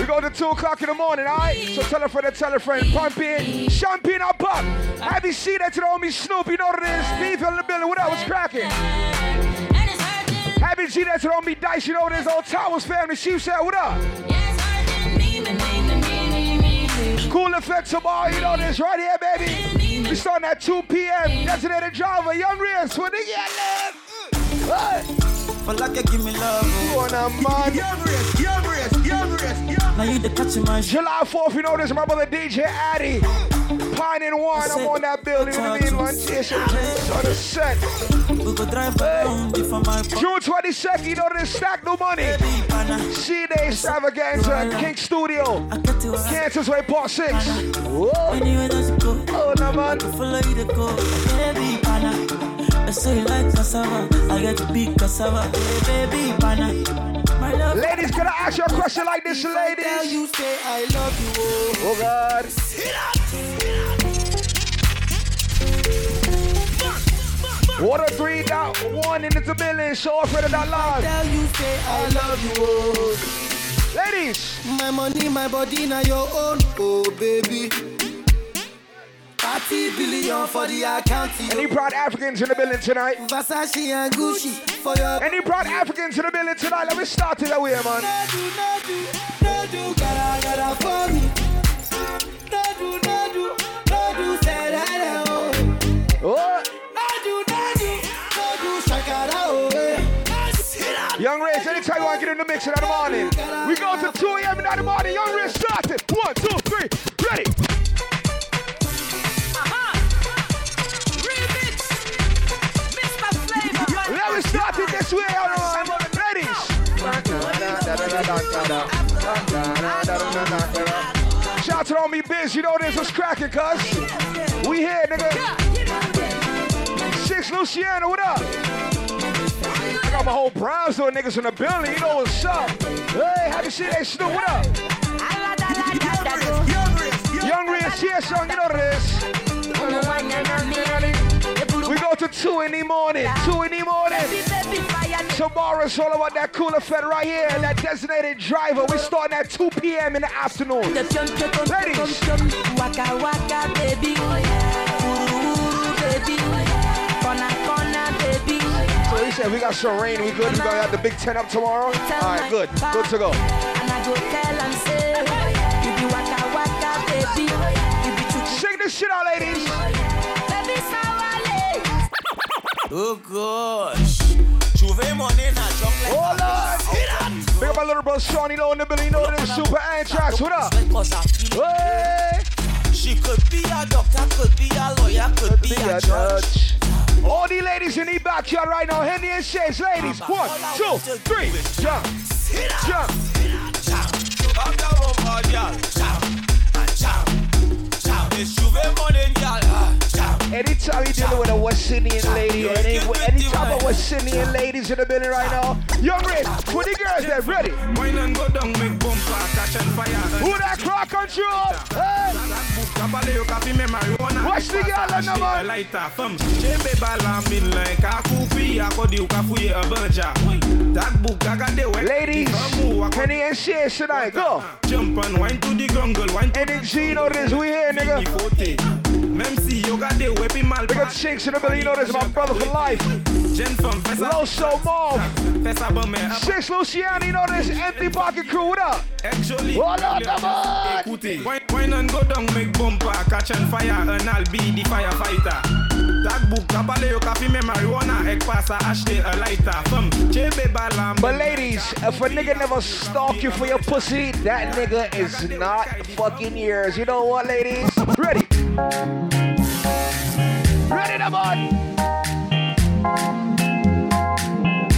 We go to 2 o'clock in the morning, alright? So tell a friend to tell a friend. Pump in, champagne up up. Have you seen that to the homie Snoop? You know what it is? People in the building, what up? What's cracking? Have you seen that to the homie Dice? You know what it is? Old Towers family. She said, what up? Cool effects of all, you know this right here, baby. We starting at 2 p.m. Designated driver, Young Riz, when they get left. For like you give me love. You on a man. Young Riz, Young Riz, Young Riz, Young Now you the catch my July 4th, you know this, my brother DJ Addy. Pine and wine, I'm on that building. You know what I mean? One on the set. We go drive around if my June 22nd, you know this, stack no money. C Day extravaganza, King Studio. Kansas Way Part 6. Whoa. Anywhere that you go, oh no man, follow you to go. Baby pana, I say you like cassava, I get to big cassava. Hey, baby love. Ladies, can I ask you a question like this, ladies? You say I love you. Oh, oh God. Water three dot one in the billion. Show up for that live. Tell you say I love you. Oh. Ladies. My money, my body, now your own. Oh, baby. 30 billion for the account. Any proud Africans in the building tonight? Versace and Gucci for your. Any proud Africans in the building tonight? Let me start it that way, man. No do, no do, no do, gotta, gotta for me. No do, no do, no do, say that, oh. Oh. Young Race, anytime you want to get in the mix in the morning, we go to 2 a.m. in the morning. Young Race started. One, two, three, ready. Let me start it this way, all right, ladies. Shout out to me biz, you know this was cracking, cuz. We here, nigga. Six Luciana, what up? Got my whole Brownsville niggas in the building, you know what's up. Hey, happy see they Snoop, what up? Young Rich, yeah, son, you know this. We go to 2 in the morning, 2 in the morning. Tomorrow's all about that cooler fed right here, that designated driver. We're starting at 2 p.m. in the afternoon. Ladies. So he said we got some rain, we good. We gonna have the Big Ten up tomorrow. All right, good, good to go. And I go tell and say, you be waka waka baby, you be chuku. Shake this shit out, ladies. Oh gosh. Juve money na Hold on. Big up my little brother Shawnee Low in the building. You know this super anthrax. What up? Hey. She could be a doctor, could be a lawyer, could be a judge. All the ladies in the backyard right now, Henny and Shades, ladies. One, two, three, jump, jump. Anytime you dealing with a West Indian lady or any, any type of West Indian ladies in the building right now, young Rich, for the girls that ready. Wine and go down, make bumper, catch and fire. Who that crack control? Hey. Watch the girl number. Lighter from Chembe bala like a akodi ukafuye a. That book I got the Ladies, Henny and Shades tonight, go. Jump and wine to the girl, wine to G, you know this, we here, nigga. You got the weapon mal. Big up Chinks in the building, you know this, my brother for life. Low so mauve. Fessa Bummer. Eh, Six Luciano, you know this, empty pocket crew, what up? Actually, come on. Wine, and go down, make bumper, catch and fire, and I'll be the firefighter. That book, yo kafi me marijuana, ek pasa acheter a lighter. From Chembe bala. But ladies, if a nigga never stalk you for your pussy, that nigga is not fucking yours. You know what, ladies? Ready? Ready, them on.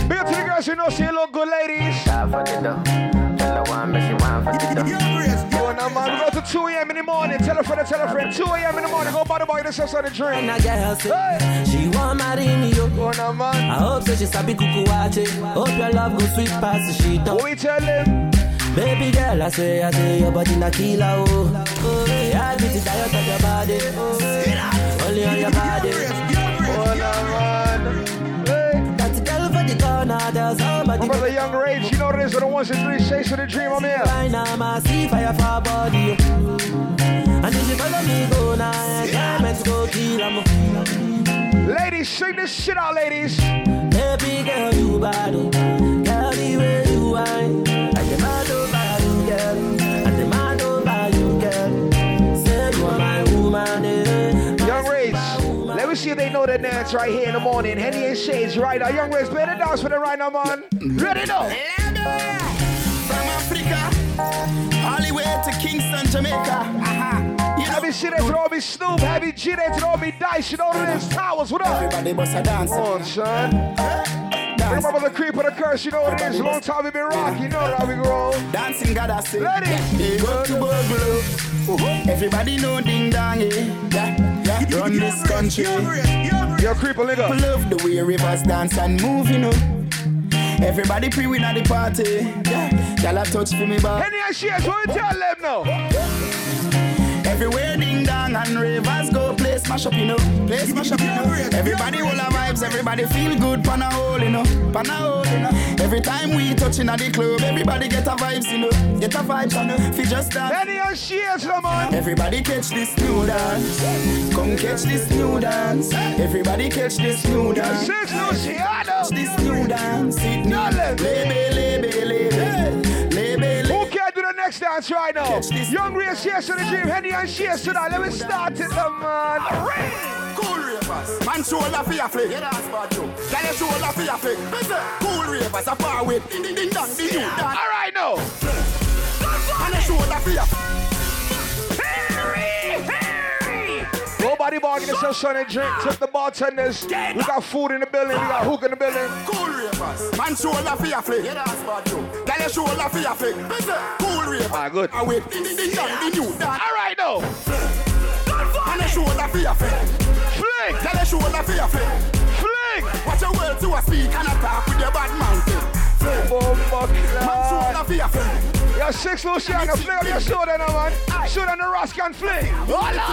Big up to the girls who know you look good, ladies. Go now, man. We go to 2 a.m. in the morning. Tell a friend, tell a friend. 2 a.m. in the morning. Go buy the boy yourself something to drink. And a girl say she want marry me yo. Go now, man. I hope so she sabi kuku wache. Hope your love go sweet past the sheet. What we tell him? Baby girl, I say, I say your body na killer oh. Oh, yeah, I get it of your body. Oh, only on your body. Now, man. Hey. That's a girl for the corner. There's somebody. My brother Young Rage, you know this are the ones and three shakes of the dream. I'm here. Right now, see fire for body. And if she follow me, go now. Yeah, meant to go kill. Ladies, sing this shit out, ladies. Baby girl, you bad. oh. Girl, the way you whine. I demand over you, girl. I demand over you, girl. Say you are my woman, eh. Let me see if they know the dance right here in the morning. Henny and Shades right now. Young play the dance for them right now, man. Ready now. From Africa, all the way to Kingston, Jamaica. You know, Heavy shit, they throw me Snoop. Heavy G, they throw me Dice. You know it is? Towers, what up? everybody must a dance. Come on, son. Dance. Remember the creep of the curse, you know what it is. Long time we been rocking, you know how we grow. Dancing God I say. Ready? They go to Boglo. Uh-huh. Everybody know ding dong? Yeah, Run this country. Yo, creep a nigga. Love the way rivers dance and move, you know. Everybody pre-win at the party. Yeah, y'all touch for me, but Henny and Shades, what you tell them now? Everywhere ding dong and rivers go play smash mash up, you know. Place mash up, you know. Everybody hold our vibes, everybody feel good, pan a hole, you know. Pan a hole, you know. Every time we touching at the club, everybody get a vibes, you know. Get a vibes, you know. Fi just dance. Any shares, come on. Everybody catch this new dance. Come catch this new dance. Everybody catch this new dance. Catch this new dance. It new next dance right now? Young Ray shares to the dream. Henny and Shades to that. Let me start it, uh, man. Cool ravers. Man shoulder for your flick. Yeah, that's bad too. Tell your shoulder for your flick. Cool ravers. A far with. Ding ding ding dong. Ding ding dong. All right now. Man a shoulder for your Nobody bargaining so son and drink. Took the bartenders. We got food in the building. We got hook in the building. Cool ravers. Man shoulder for your flick. Yeah, that's bad too. Tell your shoulder for your flick. Cool ravers. Ah, good. A with. Ding ding ding dong. Ding dong. All right now. Man a shoulder for your flick. Flick. Tell your shoulder for your flick. Flick. Watch your words to a speak and attack with your bad mountain. Man shoulder for your flick. Your six Luciano. Flick on your shoulder now, man. Shoulder on the Rascal flick. Hola.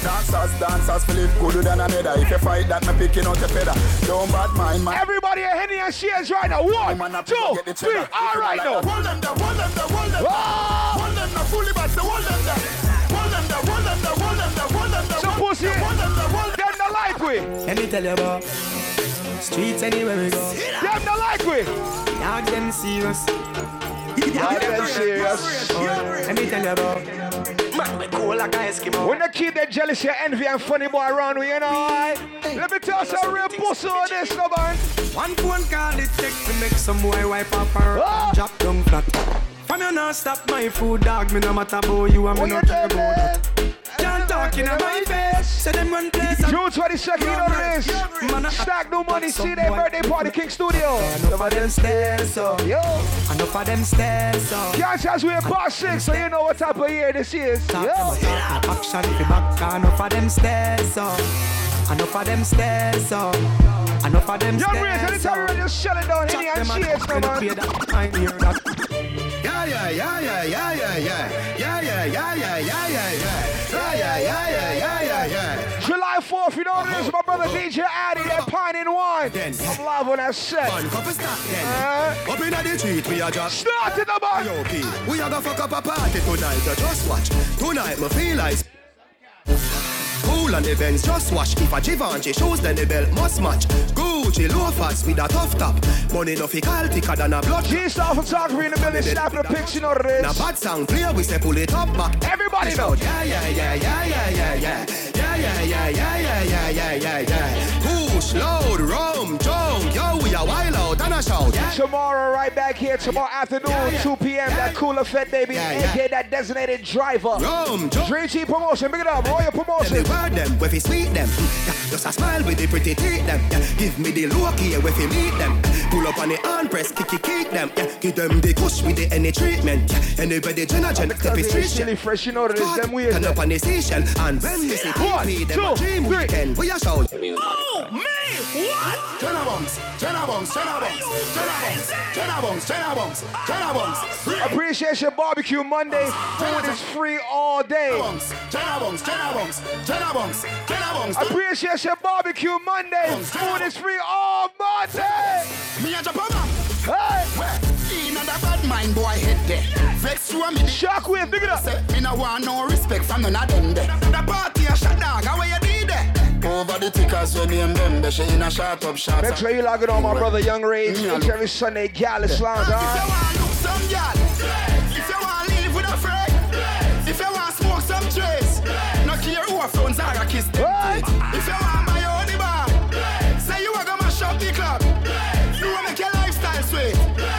Dancers, dancers, Philip gooder than another. If you fight that, me picking out your feather. Don't bad mind, man. Everybody at Henny and Shades right now. One, two, three. All right now. Hold them there, hold them there, hold them there. Hold them there, fully back, hold them there. Hold them there, hold them there, hold them there, hold them there. So pussy. Hold them there, hold them Them the like we. Let me tell you about streets anywhere we go. Them the like we. Dog them serious. Dog them serious. Let me tell you about man we cool like a Eskimo. When they keep that jealousy, envy, and funny boy around, we, you know, right? Let me tell you some real pussy on this, no man. One phone call it take to make some boy wipe up her Ah. drop down flat. From you not stop my food, dog. Me no matter about you, and me no care about that. Can't talk in my face. Say them one place. June 22nd, you know what it Man, I- Stack no money, see their birthday party, King Studio. Enough of them stairs, so Yo. enough of them stairs, so. Can't tell we're past six, so you know what type of year this is. Yo. about talk, no action back. Enough of them stairs, so enough of them stairs, so enough of them Young stairs. Race, anytime we're just shut it down, Henny and Shades, no man. Yeah, yeah, yeah, July 4th, you know what it is, my brother DJ Addy, that pine in wine. I'm live on that set. Man, couple stop then. Uh, Up inna the street, we a just Start it, man. Yo, P, we a go fuck up a party tonight. Just watch. Tonight, me feel like. Cool on events, just watch. If a Givenchy shoes, then the belt must match. Gucci loafers with a tough top. Money no fi call thicker than a blood. G-Star photography in the building, snapping a picture, you know what Now bad sound clear, we say pull it up back. Everybody know. Yeah, yeah, yeah, yeah, yeah, yeah, yeah. Yeah, yeah, yeah, yeah, yeah, yeah, yeah, yeah, yeah. Push, load, rum, jump. Yo, we a wild and a shout. Yeah. Tomorrow, right back here, tomorrow afternoon, 2 p.m., that cooler fed baby, Yeah, yeah. aka that designated driver. Rum, jump. Dream Team promotion, big it up, Royal Them promotion. the word them, where fi sweet them. Yeah, just a smile with the pretty teeth them. Yeah, give me the look here, where fi meet them. Pull up on the hand press, kick it, kick them. Yeah, give them the kush with the any treatment. Yeah, anybody Jenna Jen, step is Because street. it's chilly fresh, you know what it is, them weird. Turn up on the station, and when we see One, PP, them a two, dream three. weekend. We a shout. Oh, me! What? Ten a bounce, ten a bounce, ten a. Appreciation Barbecue Monday. Food is free all day. Ten a bounce, ten a bounce. Appreciation Barbecue Monday. Food is free all Monday. Me a jump Hey another bad mind boy head there. Vex to a minute. Shockwave, big it up. Me no want no respect from none of them there. The party a shut dog, how you did there? Over the tickers when name them, they she in a shot up shot. Make sure you log it on my brother Young Rage each every Sunday, Gallus Lounge, If you want look some gal, if you want live with a friend, if you want smoke some trace, no care who a phones are a kiss them teeth. If you want buy your own bar, say you a go mash up the club. You want make your lifestyle sweet.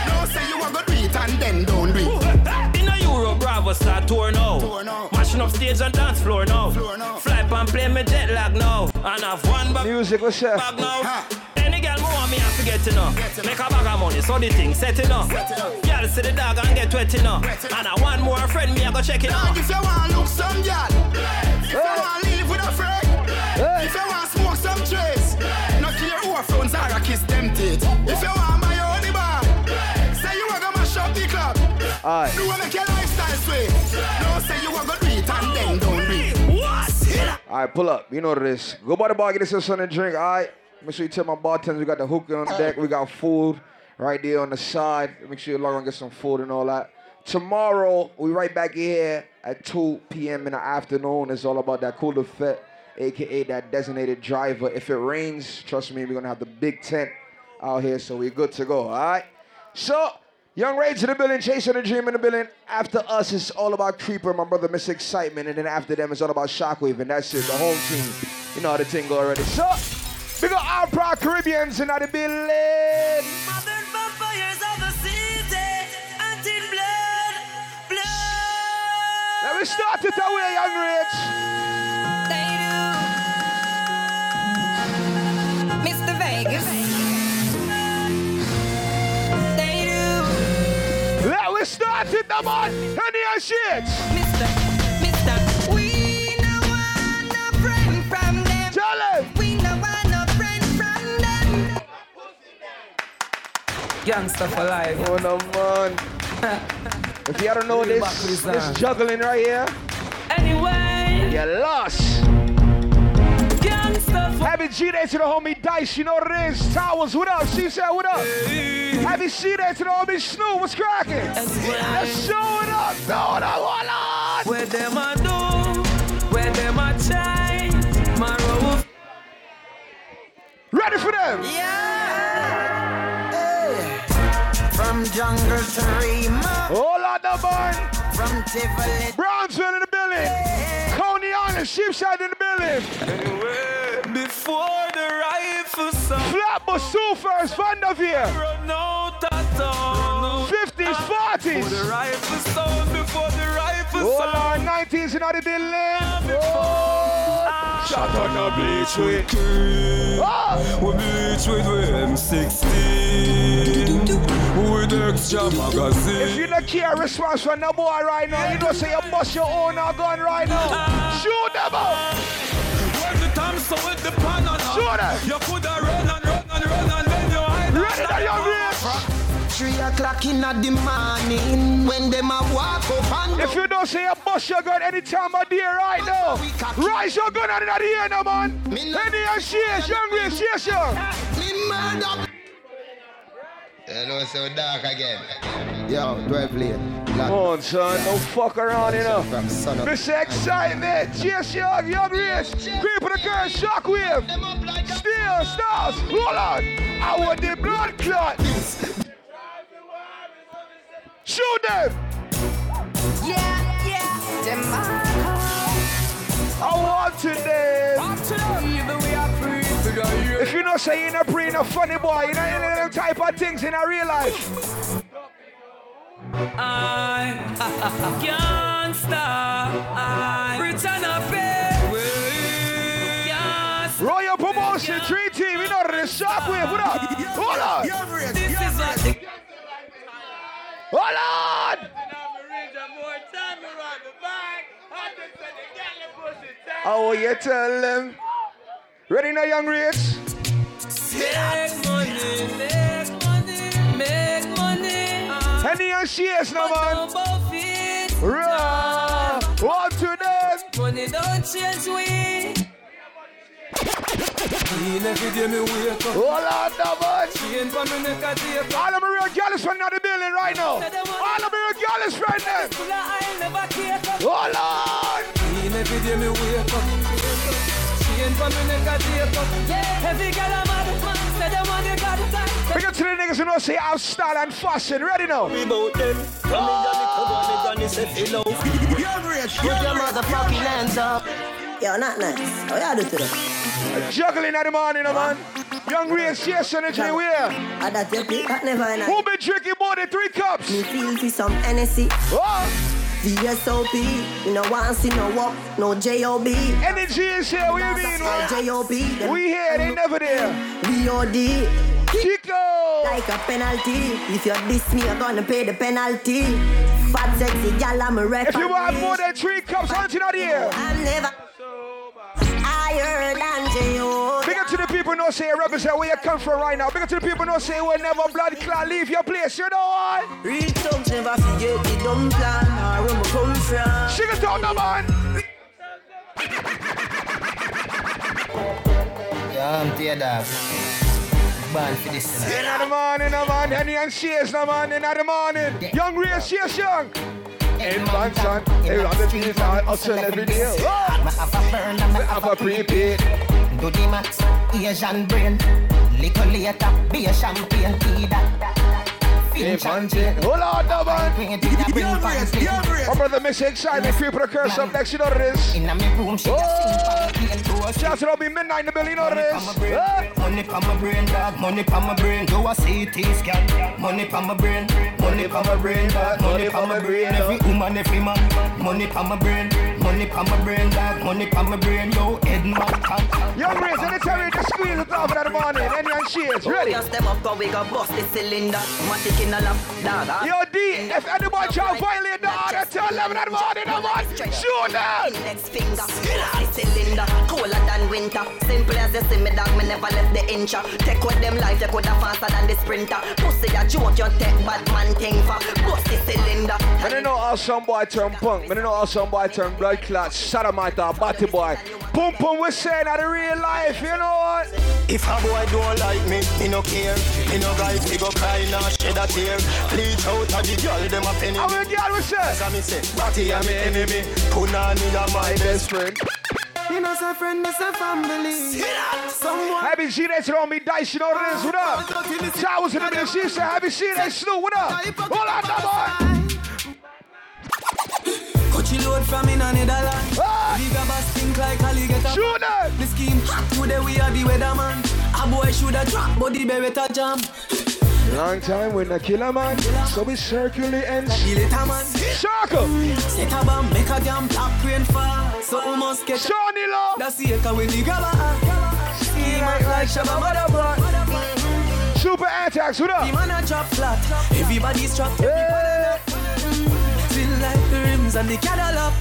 No say you a go do it and then don't do it. In a Euro Bravo start tour now. Tour now. Mashing up stage and dance floor now. Floor now. Fly play me jet lag now. And have one bag, Music, what's up? bag now. Ha. Any girl who want me have to get to know. Make a bag of money, so the thing set it up. Set it. Girl see the dog and get wet enough. Wet it up. And I want more friend, me I go check it out. if you want look some gal, if you want live with a friend, if you want smoke some trace, no care who phones are a kiss them teeth. If you want buy your own bar, say you a go mash up the club. Alright. Do a make your lifestyle sweet. No say you a go do it and then All right, pull up. You know what it is. Go by the bar, get yourself something to drink. All right. Make sure you tell my bartenders we got the hookah on deck. We got food right there on the side. Make sure you log on get some food and all that. Tomorrow, we right back here at 2 p.m. in the afternoon. It's all about that cool effect, aka that designated driver. If it rains, trust me, we're gonna have the big tent out here, so we're good to go. All right. So, Young Rage in the building, Chasing the Dream in the building. After us, it's all about Creeper, my brother Miss Excitement, and then after them, it's all about Shockwave, and that's it. The home team. You know how the thing go already. So, we got our proud Caribbeans in the building. Modern vampires of the city, hunting blood, blood. Let me start it away, Young Rage. They do. Mr. Vegas. Do. Let me start it, the man. Any and shit. Mr. Mr. We no want no friend from them. Tell him. We no want no friend from them. Gangsta for life. Oh no man. if you don't know this, back with his this juggling right here, Anyway, you lost. Gangsta for Happy G Day to the homie Dice, you know what it is. Towers, what up? She said, what up? Happy C Day to the homie Snoop, what's cracking? Let's show it up. No, no, hold on. Where them a do, where them a try, my road. Ready for them? Yeah. From jungle to Rima, Hold on, the man. from Tivoli. Brownsville in the building. Coney Island, Sheepshead in the building. Before the rifle sound, Flatbush, Sulphurs, Vanderveer. run out of town. 50s, 40s. Ah, the rifle sound before the rifle Hold sound. on, 90s in the building. Oh. Shot on a bleach with cream. Oh. We bleach with M60. With extra If magazine. If you don't care response from the boy right now, you don't say you bust your own gun right now. Shoot them up. When the time so with the pan on Shoot them. You coulda run and run and run and then you hide. Ready now, young rich. Three o'clock in the morning when them a walk up and If you don't say you bust your gun any time of day right now, rise your gun out of the air now, man. Any and shares, young rich, yes, young. me murder. You know, so dark again. Yo, 12 lane. Come on, son, don't fuck around, you know. From sun up. Miss Excitement, yes, young, young rich. Creep of the girl, shockwave. Steel, stars, hold on. I want the blood clot. Shoot them. Yeah, yeah. I want to them. If you don't say you're not pre, no funny boy, you know any of them type of things in a real life. I can't stop. I return a pay. Yes. Royal Promotion, Dream Team, you know the shockwave, what up? Hold on. This is what the Hold on. Oh, you tell them. Ready now, young race? Make money, make money, make money. And shares now, man. Raw. One to them. Money don't change we. Clean every day me wake up. Hold on, now, man. Chain for me neck a tape. All of my real girls from the building right now. All of my real girls take up. Hold on. Clean every day me wake up. Chain for me neck a tape up. Yeah, every girl I'm mad man. Say them want they got it tight. Big up to the niggas who know say have style and fashion. Ready now? About them. Come in, Johnny, come on, me granny say feel out. Put your motherfucking hands up. Yo, not nice. How you do to them? Juggling at the morning, man. Young race, yes, energy, we here. Ah, that you pick? That never enough. Who been drinking more than three cups? Me feel for some NSC. Oh, VSOP. You know, want see no walk, no JOB. energy is here. What you mean, man? JOB. We here, they never there. VOD. Chico. Like a penalty. If you diss me, you're gonna pay the penalty. Fat sexy gal, I'm a referee. If you want more than three cups, hunting out here. I'm never people know say you represent where you come from right now. Big up to the people who know say we'll never blood clot leave your place. You know what? Real thugs never forget the dumb plan or where we come from. She can talk now, man. Dear dog. Born for this. In the morning, no man. Henny and Shades, no man. In the morning. Young Ray, Shears, young. In Manson, they on the streets, I hustle every day. Me have a burn and me have a prepaid. Do the max, Asian brain. Little later, be a champagne, tea that. Finch and chain. Hold on, no man. Bring it the bring pan My brother Miss Excitement, creeping the curse up next, you know what it is. In my room, she Oh, shout out to be midnight in the building, you know what it is. Money pa ah. my brain, dog. Money pa my brain. Do a CT scan. Money pa my brain. Money pa my brain, dog. Money pa my brain. Every woman, every man. Money pa my brain. Money pa my brain, dog. Money pa my brain. Yo, head man. Young Ray, anytime you just squeeze it off in the morning. Henny and Shades, ready? Just them up, go we go bust the cylinder. Matic in a lap, dog. Yo, D, if anybody try to violate the order, tell them in the morning, no man. Shoot them. Index finger, the cylinder, colder than winter. Simple as you see me, dog. Me never left the inch. Take with them life, you coulda faster than the sprinter. Pussy a joke, you take bad man thing for bust the cylinder. I don't know how some boy turn punk. I don't know how some boy turn blood clot, sodomite or batty boy. Pum pum, we're saying that in real life, you know what? If a boy don't like me, me no care. Me no guys, me go cry, nah shed a tear. Bleach out of the girl, them a penny. How many girl we say? As me say, Batty a me enemy. Punani a my best friend. You know, say friend, it's a family. Someone. Happy see that throw me dice, you know what it is, what up? Showers in the middle, she said, happy see that Snoop, what up? Hold on, now, boy. Coachy load from in a Netherlands. Ah! Bigger bass think like Ali get a Shoot them. The scheme hot today we are the weatherman. A boy shoulda drop, but the beretta jam. Long time when the killer man, so we circulate and Feel it a man. circle. Set a bomb, make a damn black rain fall. So we must get Johnny Law. That's the echo when the gaba. Scheme act like Shabba Motherboard. Super Antax, what The up? man a drop flat. Everybody's trapped. Feel like the rims and the Cadillac.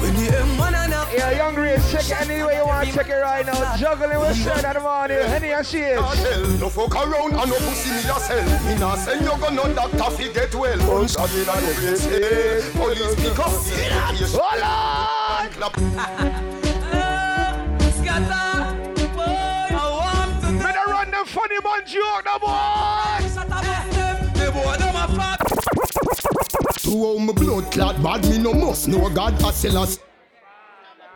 When the M1 and up. Yeah, young Ray, check it any way you want check it right now. Juggling with Sir at the morning. Henny and she is. No fuck around and no pussy me a sell. Me nah send you go no doctor fi get well. Punch a in a your face. Police pick up. Hold on! Me da run them funny man joke, no boy! To how me blood clot bad, me no must know God a sell us.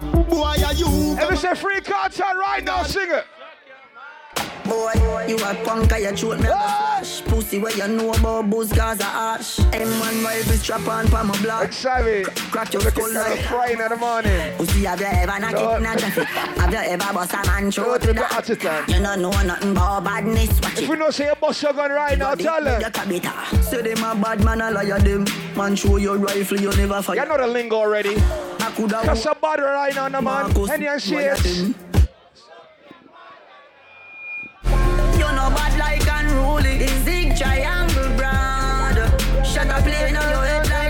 Boy, are you? If it's a free concert right now, sing it. Boy, you a punk, I shoot me flash. Pussy where you know about booze, cause I ash. M1 rifle strap on for my block. Excited. Crack your skull like frying in the morning. Pussy, have you ever knocked it in a traffic? Have you ever bust a man throat to with the that? Artisan. You don't know nothing about badness, watch If we don't say a bust your gun right now, tell them. Say them a bad man, a liar them. Man, show your rifle, you never fight. You know the lingo already. I That's a bad right now, no man. Henny and she you bad like unruly. The zig triangle brand. Shut up, play on your head like.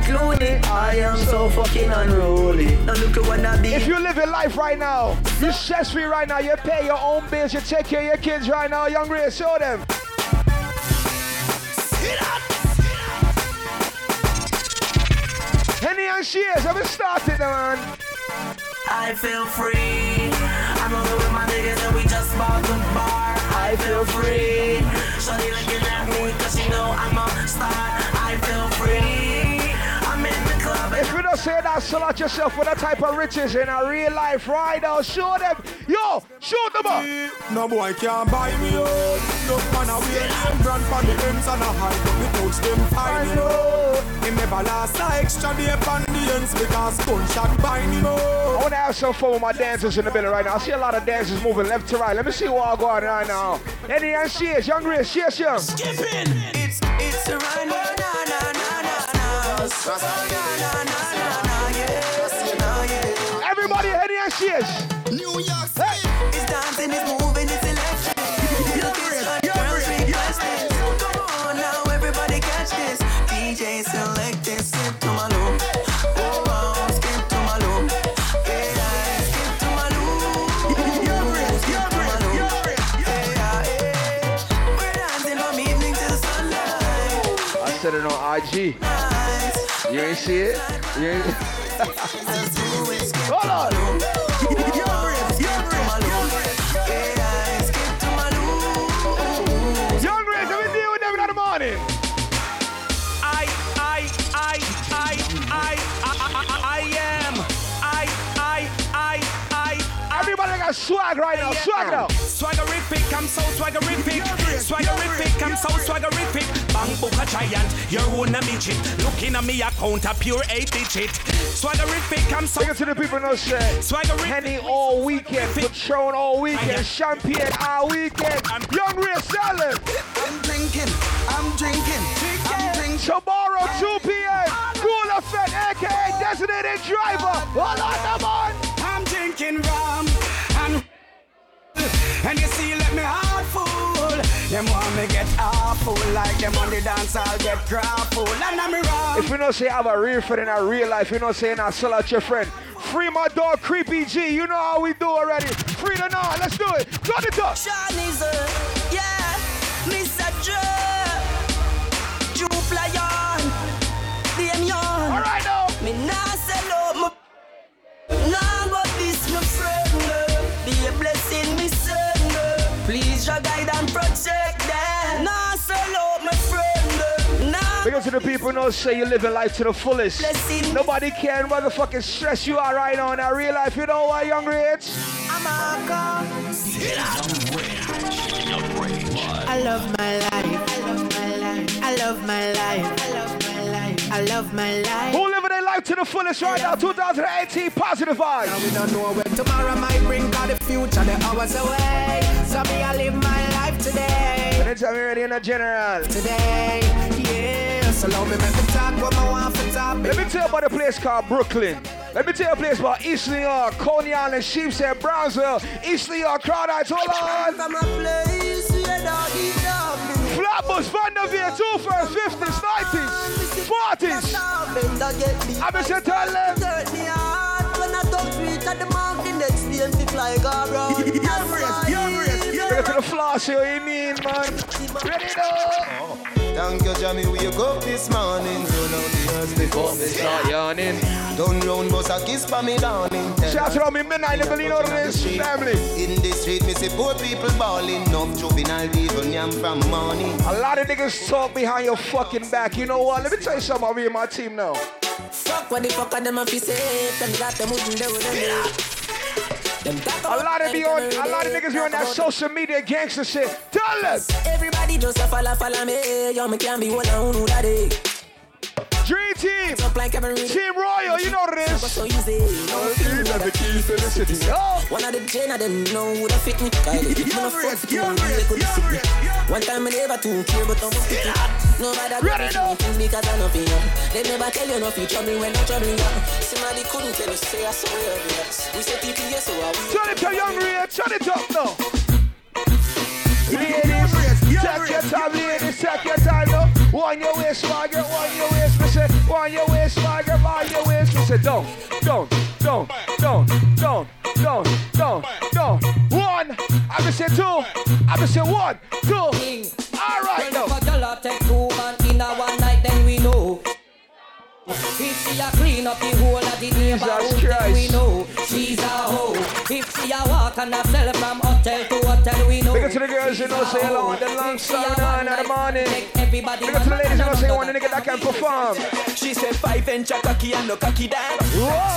I am so fucking unruly. Now look at what I be. If you live your life right now, you're stress free right now, you pay your own bills, you take care of your kids right now, young Ray, show them. Henny and Shades, we started, man? I feel free. I'm over with my niggas and we just bought the bar. I feel free. So Shorty looking at me cause she know I'm a star. Say that, sell out yourself for that type of riches in a real life right now, show them. Yo, shoot them up. No boy can't buy me out. No man a wear name brand for the ends and a hide up the touch them fine. Him never last a extra day on the ends because gunshot bind him I out. want to have some fun with my dancers in the building right now. I see a lot of dancers moving left to right. Let me see what I'm going right now. Henny and Shades, young Ray, Shears, young. Skipping. It's it's a run. Na na na na na na. Everybody, Henny. New York City. It's dancing, it's moving, it's electric. Look, it's hot, girls request this. Come on now, everybody catch this. DJ select this, skip to my loop. Oh, wow, skip to my loop. Yeah, skip to my loop. Skip to my loop. Yeah, yeah. We're dancing from evening till sunlight. I said it on IG. You ain't see it? You ain't. Hold on. Swag right now. Swag now. Swaggerific, I'm so swaggerific. Swaggerific, I'm so swaggerific. Bang book a giant, your own a midget. Looking at me account a pure eight digit. Swaggerific, I'm so. Big up to the people no say. Swaggerific. Henny all weekend. Patron all weekend. Champagne all weekend. Young Ray Salad. I'm drinking, I'm drinking, I'm drinking. Tomorrow 2 p.m. Cool Effect, aka Designated Driver. Hold on, come on. I'm drinking rum and and you see, let me heart full. Them want me get awful like them on the dance. I'll get grapple and I'm wrong. If you don't say I have a real friend in our real life, you know saying I sell out your friend. Free my dog Creepy G. You know how we do already. Free the now. Let's do it. Cut it up. Shawnee's uh, yeah, Mr. Dre, Jupe Lion, Damien. All right now. Me nah sell out my, nah Because to the people know say you're living life to the fullest. Nobody can motherfucking stress you out right now in our real life. You know what, young rich? I'm a. I love my life. I love my life. I love my life. I love my life. I love my life. Who living their life to the fullest right now? 2018 positive vibes. Now we don't know when tomorrow might bring, cause the future the hours away. So me I live my life today. Anytime you're ready in a general. Today, yeah. So love me, make me talk what I want for talk. Let me tell you about a place called Brooklyn. Let me tell you a place about East New York, Coney Island, Sheepshead, Brownsville, East New York, Crown Heights, hold on. From a place where doggy dog. Flatbush, Vanderveer, 2 50s, 90s, 40s. I'm just tell them. Hurt me hard when I don't reach at the mountain next day and feel like a run. Get to the floss here, you mean, man? Ready now? Oh. Thank you, Jamie. We wake up this morning. You know the earth before me start yawning. Don't round, but a kiss for me, darling. Shout out to me midnight, let me lean over this family. In the street, me see poor people balling. No juvenile people, yam from money. A lot of niggas talk behind your fucking back. You know what? Let me tell you something about me and my team now. Fuck what the fuck are them if you say Them got them wouldn't do it Them talk A lot of you on, a lot of niggas be on that social media gangster shit. Tell us. Everybody just a follow, follow me Yo, me can't be one on who that is Dream Team, like Team Royal, you know what it is. So easy, no These are the keys to the city. Oh. One of the gen of them know who the fit me. Kylie, if me no fuck with you, they could sit me One time I never too care, but I'm fit me No matter what you things because I know for you. They never tell you no future me when no trouble you. Somebody couldn't tell you, say I saw you obvious We say TPS, so I we Turn it to young Ray, turn it up now. Ladies, take your time, ladies, take your time now. One your waist, swagger, one your waist, One your waist, swagger, one your waist, me say. Down, down, down, down, down, down, down, down. One, I be say two, I be say one, two. All right now. If a a take two man in a one night, then we know. If she a clean up the whole of the neighborhood, then we know she's a hoe. If she a walk and a sell from hotel to hotel, we know. Up to the girls, you know, say hello on the long side, nine in the morning. Everybody to the ladies, know, say one nigga that can perform. She said five inch cocky and no cocky that.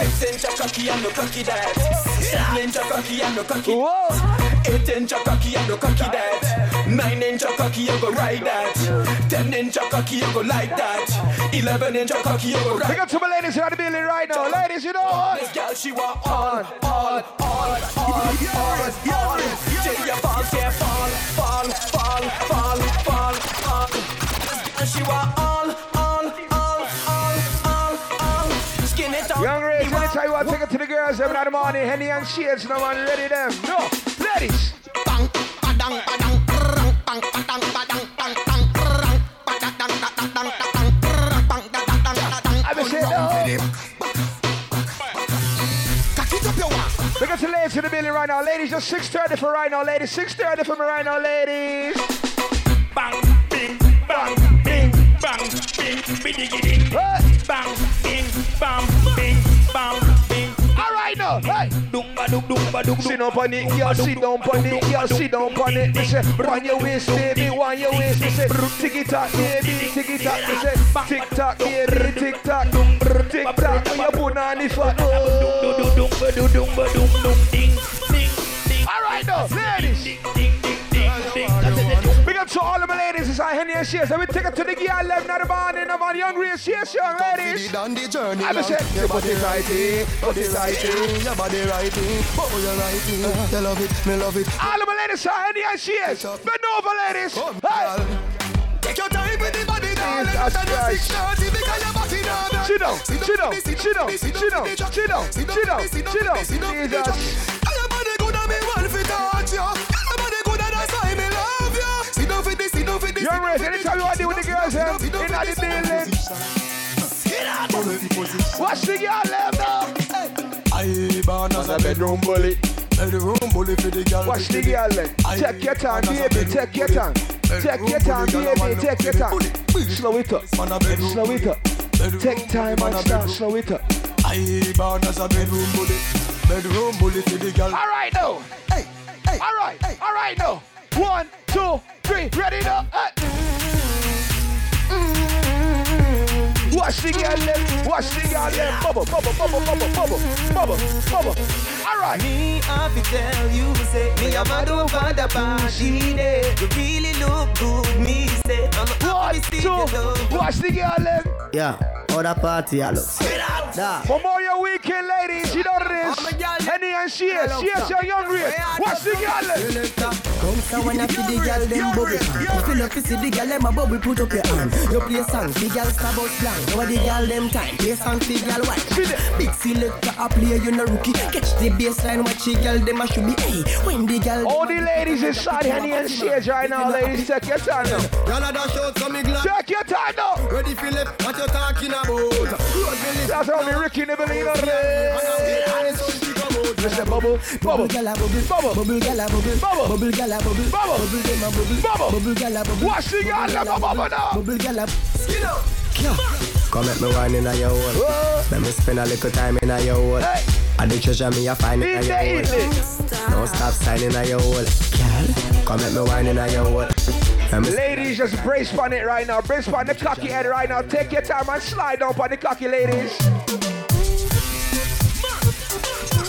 Six inch cocky and no cocky that. Seven inch cocky and no cocky. Eight inch cocky and no cocky that. Nine inch cocky you go ride that. Ten inch cocky you go like that. Eleven inch cocky you go ride. up to my ladies in the building right now. Ladies, you know what? This girl she want on, on, on, on, on, on. Till you fall, say fall, fall, fall, fall, fall, fall. This girl she want all, all, all, all, all, all. Skin it out. Young Ray, anytime you want to take it to the girls, seven in the morning, Henny and Shades, no man ready them. No, ladies. Bang, badang, badang, rang, bang, badang, badang, bang, bang, rang, badang, badang, badang, badang, rang, bang, badang, badang, badang. I be say no. Cock it up your walk. Big up to ladies in the building right now. Ladies, just 6.30 for right now, ladies. 6.30 for me right now, ladies. Bang, bing, bang, bing, bang, bing, bidiggy ding. Bang, bing, bang, bing, bang, bing. All right now, hey. Dumba dum dumba dum Sit down on it, girl, sit down on it, girl, sit down on it. Me say, wind your waist, baby, wind your waist. Me say, tick tock, baby, tick tock. Me say, tick tock, baby, tick tock, tick tock. When you put on the fat, oh. dumba dum dum dum ding, Let me take it to the girl left, not the on young Real Shears, young ladies. On the journey, I'm a set. your body right here, body right here, your body right here, oh you right here. You love it, me love it. All of my ladies are any and Shears. Bend over, ladies. Hey. Take your time with the body, darling. Jesus Let the Christ. six thirty because your body now. Sit down, sit down, sit down, sit down, sit down, sit down, sit down. Jesus. Your body good and me want fi touch you. This, sit down for this. Young Real, anytime you want to deal with the girls, eh? In the building. Watch the girl left now. I born as a bedroom bully. Bedroom bully for the girl. Watch the girl left. Take your time, baby. Take your time. Take your time, baby. Take your time. Slow it up. Slow it up. Take time and start. Slow it up. I born as a bedroom bully. Bedroom bully for the girl. All right now. Hey, hey. All right. All right now. One, two, three. Ready now. Hey. Watch the girl left. Watch the girl left. Bubble, bubble, bubble, bubble, bubble, bubble, bubble. All right. Me have to tell you, say, me a mad over the body day. You really look good, me say. I'm a One, two. Watch the girl left. Yeah, other party, I look. Da. Memorial weekend, ladies. You know what it is. Henny and Shades. Shears, your young race. Watch the girl left. Come so when I see the girl them bubble pan. Feel up to see the girl them a bubble put up your hand. You play song, the girl star about blank. Now the girl them time, play song, the girl white. Big selector a player, you no rookie. Catch the baseline, watch the girl them a should be. Hey, when the girl. All the ladies inside Henny and she is right now, ladies. Take your time now. Y'all a dash out some glass. Take your time now. Ready Philip, what you talking about? That's how me Ricky Nibbelino Listen, bubble, bubble, gala bubble, bubble, bubble gala bubble, bubble, bubble gala bubble, bubble, bubble dem a bubble, bubble, bubble gala bubble. Watch the girl bubble like a gala bubble now. Bubble gala. Skin up. Come at me wine in your hole. Let me spend a little time in a your hole. I the treasure me a find it in your hole. No stop sign in your hole. Girl, come at me wine in your hole. Ladies, just brace on it right now. Brace on the cocky head right now. Take your time and slide down on the cocky, ladies.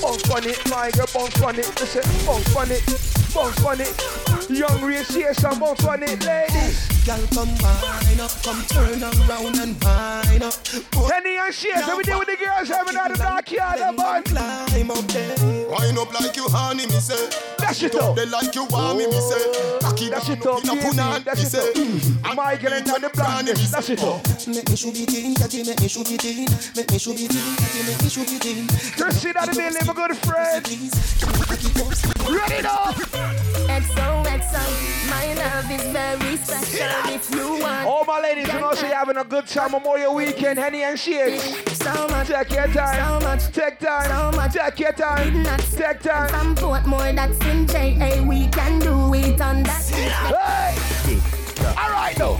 Bounce on it, my girl, bounce on it. Listen, bounce on it, bounce on it. Young race here, some bounce on it, ladies. Girl, come wine up, come turn around and wine up. Henny and Shades, every day with the girls having out the backyard, the bun. Climb up there. Wine up like you honey, me say. Dash it up. up. They like you want me, me say. Cocky Dash down it up, in a baby. punani, Dash me it say. up. My girl into the blackness. Dash it up. Make me shoot it in, catty, make me shoot it in. Make me shoot it in, catty, make me shoot it in. Christina the building, my good friend. Ready now. XOXO, my love is very special. You All my ladies, you know, so you're having a good time on Memorial Weekend, Henny and so much, Take your time. so much, Take time. so much. Take your time. Take time. From Portmore, that's in JA. We can do it on that. Hey! All right, no.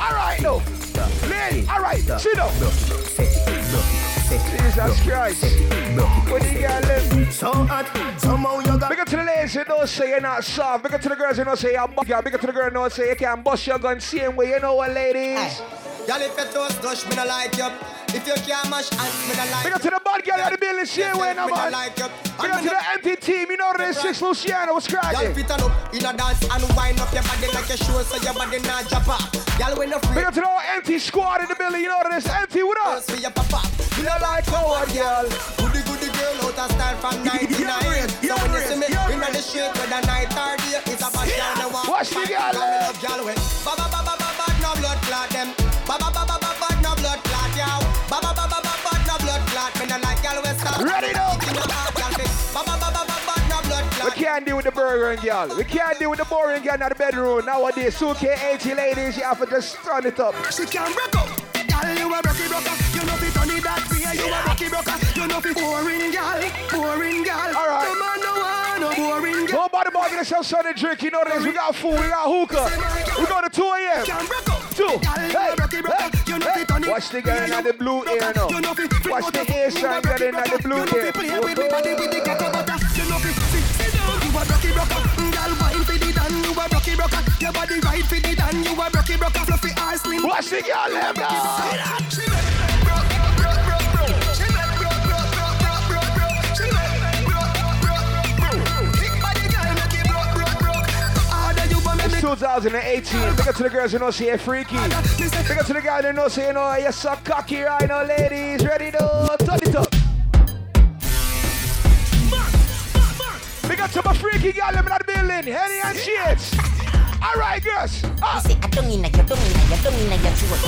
All right, no. Lady, all right, sit up. Jesus Christ. What do you got left? So hot, somehow you got. Big up to the ladies who don't say you're not soft. Big up to the girls who don't say you're buck. Big up to the girls who don't say you can bust your gun same way. You know what, ladies? Y'all if you toast gush, me no like you. If you can't mash hands, me no like Big up to the bad girl in the building, same way, no man. like you. Big up to the empty team. You know this six Luciano. What's Y'all cracking? fit up in a dance and wind up your body like a show so your body not drop off. Y'all when you free. Big up to the empty squad in the building. You know this empty. What up? for your papa. You know like girl. Goody girl out of style from 99. So when you see me in the street with a night or day, it's a bad girl that want Watch the girl, love girl with ba ba ba ba ba ba no blood clot them. Ba ba ba ba ba ba no blood clot yow. Ba ba ba ba ba ba no blood clot. Me no like girl with. Ready now. In your heart, girl, me. Ba ba ba ba ba ba no blood We can't deal with the burger and girl. We can't deal with the boring girl in the bedroom. Nowadays, 2K80 ladies, you have to just turn it up. She can't break up. Girl, you a rocky broker. You know it that way. You a rocky broker. You know fit boring girl, boring girl. All right. No man no want no boring girl. Nobody bargain yourself something to drink. You know this. We got food, we got hookah. We go to 2 a.m. Two. Hey, a rocky broker. You know hey, fit on it. Watch the girl in the blue ear now. You know fit Watch the out of- Asian you a girl in the blue ear. fit play with me body with the. You know fit sit down. You a rocky broker. Girl, wine for the dan. You a rocky. Your body right for the dan. You a rocky broker. Fluffy ass slim. Watch the girl left now. 2018. Big up to the girls who know say freaky. Big up to the guys who know say you know you're so cocky right now, ladies. Ready to turn it up. Big up to my freaky girl in the building. Henny and shades. All right, girls. Uh. Up. That, you that, you that, you true.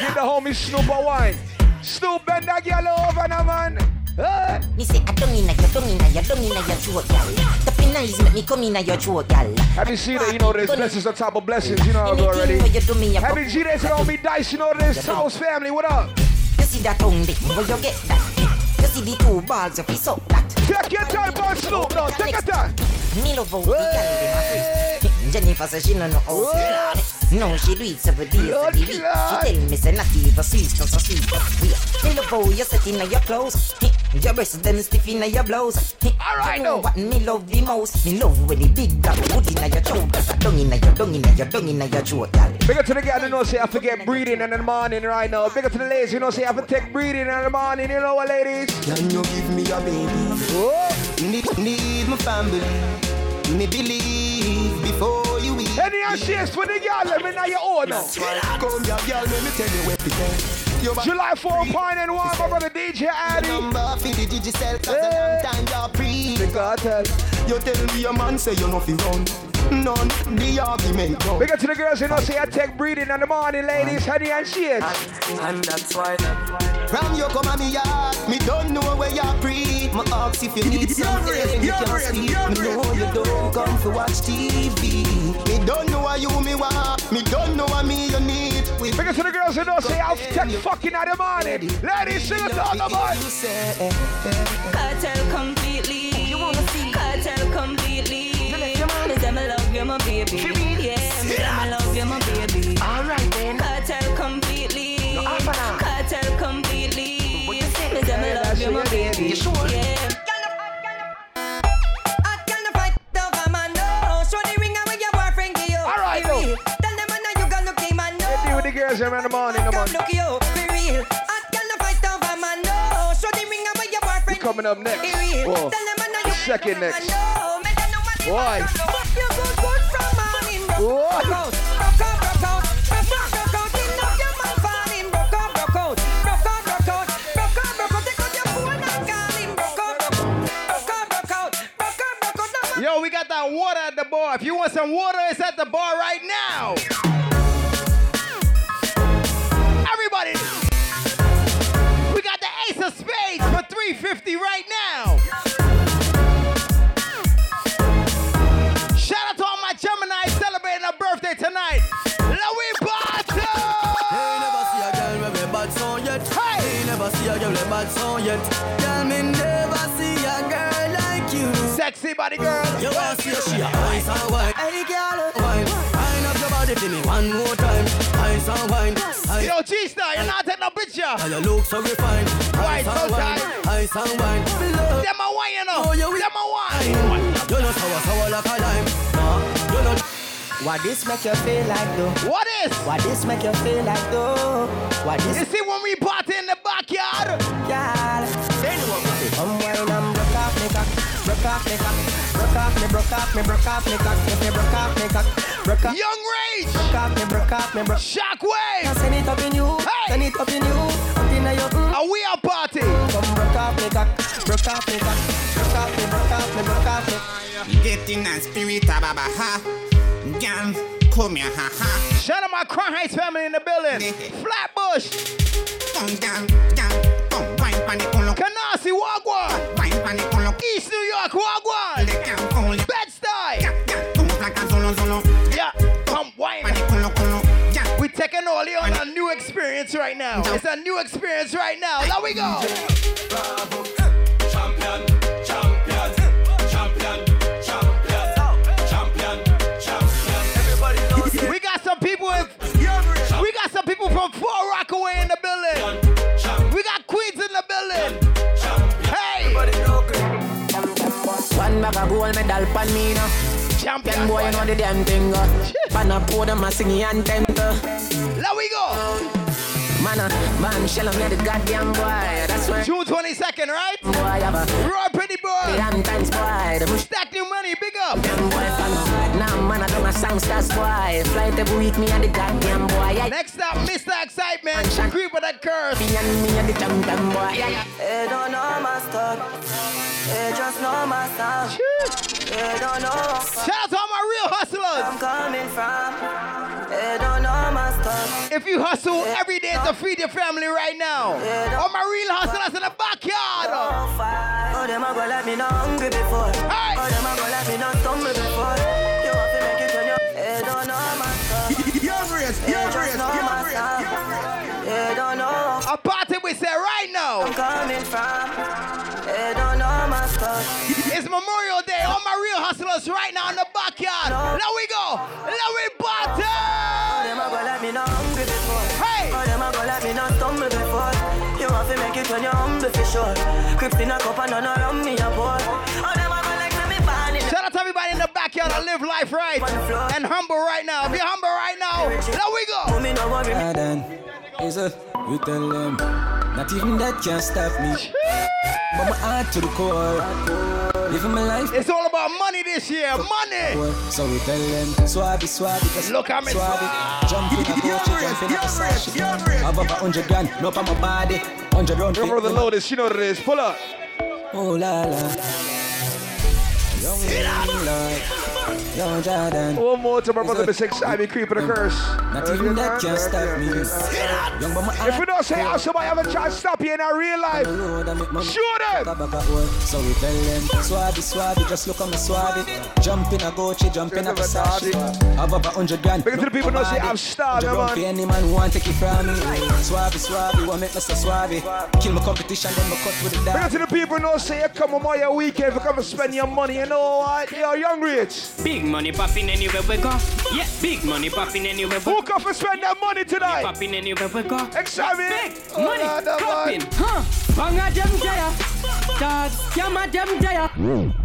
Give the homie Snoop a wine. Snoop bend that girl over now, man. Hey. Me say, I don't mean that, you don't mean that, you don't mean that, you true girl. The nice make me come in at your throat, girl. Have you seen it? You know there's blessings on top of blessings. You know I go already. Anything what you do me, you Have you seen this on me dice? You know this house family. What up? You see that tongue dick, where you get that? You see the two balls, you piece up that. Take your time, boy, Snoop. No, take your time. Me love how the girl dem a freak. Jennifer say she no know how to do no, she do it seven days of the week. She tell me say not even sweet, so so sweet, but weird. Me love how you set in your clothes. Your breasts them stiff in your blouse. Alright, no. What me love the most? Me love when the big black wood in your throat. Dung in your, dung in your, dung in your throat, girl. Big up to the girl who know say I forget breathing in the morning right now. Big up to the ladies who know say I have to take breathing in the morning. You know what, ladies? Can you give me a baby? Oh. Need, need my family. Me believe before you eat. Any and shakes for the girl, let me know your own. Come here, girl, let me tell you where to go. July 4, Pine and One, my brother DJ Addy. Number for the digital, cause a long time you're pre. The cartel. You tell me your man say you know fi run. None, the argument done. Big up to the girls who know say I take breathing in the morning, ladies, honey and shakes. And that's why From you come at me yard Me don't know where you breathe My ask if you need something You can sleep Me know you don't come to watch TV Me don't know what you me want Me don't know what me you need Big to the girls who know say I'll take fucking in the morning. Ladies, sing a song about Cartel completely. You wanna see cartel completely. Me say me love you, my baby. Yeah, me say me love you, my baby. Alright then. Deal with the girls here in the morning, come on. Look you, be real. I can't fight over man, no. Show the ring away your boyfriend. We coming up next. Whoa. Tell them I know you Second next. know. Make them know what they Why? Whoa. Yo, we got that water at the bar. If you want some water, it's at the bar right now. 50 right now. Shout out to all my Gemini celebrating a birthday tonight. Louis never see a girl with a bad song yet. Hey! never see a girl with a bad song yet. Girl, never see a girl like you. Sexy body girl. You want see a she a ice and wine. Hey, girl. Wine. Wine up your body for me one more time. Ice and wine. Yo, G-Star, you're not no picture. And you look so refined. Wine, Ice and so tight. Ice and wine. Me love. Them a wine, you know. Oh, you Them a wine. You know sour, sour like a lime. Nah, you know. What this make you feel like though? What is? What this make you feel like though? What this? You see when we party in the backyard? Girl, broke off me cock, broke off me, broke off me, broke off me cock, if you broke off me cock, broke off. Young Rage. Broke off me, broke off me, broke. Shockwave. Send it up in you, Hey. send it up in you, up in your. Mm. Are we a party? Come broke off me cock, broke off me cock, broke off me, broke off me, broke off me. Get in that spirit, ah, baba, ha. Girl, come here, ha, ha. Shout out my Crown Heights family in the building. Flatbush. Come, girl, girl, come, wine pan the Wagwan. Wine pan the culo. East New York, Wagwan. They can't hold it. Bed-Stuy. Yeah, yeah, come up like a solo, solo. Yeah, come wine. Pan the culo, culo. Yeah. We taking all you on a new experience right now. It's a new experience right now. There we go. Champion, champion, champion, champion, champion, champion. Everybody knows it. We got some people in, we got some people from Far Rockaway in the building. One bag of gold medal pan me now. Champion boy, you know the damn thing. Uh. Pan up pour them a singing anthem. Uh. there we go. Man, uh, man, shell on the goddamn boy. That's why June 22nd, right? boy have a Raw Pretty Boy. damn thanks boy. The mush Stack New Money, big dangerous boy. Flight every week, me and the goddamn boy. I Next up, Mr. Excitement, creep with that curse. Me and me and the champion boy. They don't know my stuff. They just know my sound. They don't know. Shout out to all my real hustlers. I'm coming from. They don't know my stuff. If you hustle every day to feed your family right now, all my real hustlers in the backyard. Oh, them a go let me know hungry before. Hey. Oh, them a go let me know stumble before. You want to make it when you. They don't know my stuff. Young race, They young just race, know young my race, sound. young. They don't know. A party we say right now. I'm coming from. Memorial Day. All my real hustlers right now in the backyard. Now we go. Now we Oh, party. them a go let me know hungry before. Hey. Oh, them a go let me know stumble before. You want to make it when you're humble for sure. Crips in a cup and none around me a pour. Oh, them a go like me born in Shout out to everybody in the backyard that live life right and humble right now. If you're humble right now, now we go. Is a we tell them not even that can stop me. But my heart to the core, living my life. It's all about money this year. Money. So we tell them swabby swabby, just Look at me. swabby. Jump in a Gucci, jump in a Versace. Have up a hundred grand, no on my body. Hundred round. Remember the Lotus, you know what it is. Pull up. Oh la la. Young. One more to my brother, Mr. Excitement, creeping the curse. Not even that can stop me. My If you don't say how somebody ever try to stop you in our real life, shoot them. So we tell them, swabby, swabby, just look at me swabby. Jump in a Gucci, jump in a Versace. Have up a hundred grand. Because the people don't say I'm star, Hundred man. any man want take it from me. Swabby, swabby, want make me so swabby. Kill my competition, then me cut with the Because to the people don't say you come on your weekend, you come and spend your money, you know what? You're young rich. Big money popping anywhere we go. Yeah, big money popping anywhere we go. Who come and spend that money tonight? Popping anywhere we go. Examine. Big oh, money Oh, Lord, popping. Huh? Banga them there. Dog, scammer them there.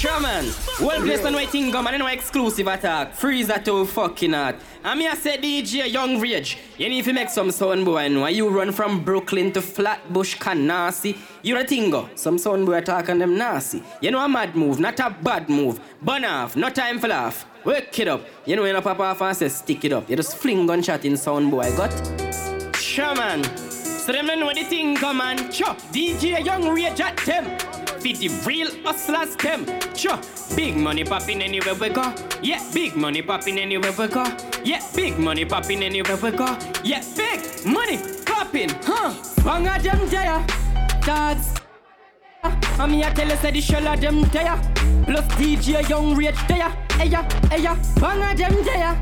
Shaman, well placed on waiting gum and no exclusive attack. Freeze that too fucking hot. Me I say DJ Young Rage. You need to make some sound boy and why you run from Brooklyn to Flatbush Canarsie. You a tingo. Some sound boy on them nasty. You know a mad move, not a bad move. Burn off, no time for laugh. Work it up. You know when a pop off and say stick it up. You just fling gunshot in sound boy. Got? Shaman. So them don't know the come and chop. DJ Young Rage at them. Fit the real hustlers them. Sure. Big money popping anywhere we go. Yeah, big money popping anywhere we go. Yeah, big money popping anywhere we go. Yeah, big money popping. Huh? Banga them there. Dogs. Ah, I'm here tell us that the shell of them there. Plus DJ Young Rage there. Eya, eya, banga them there.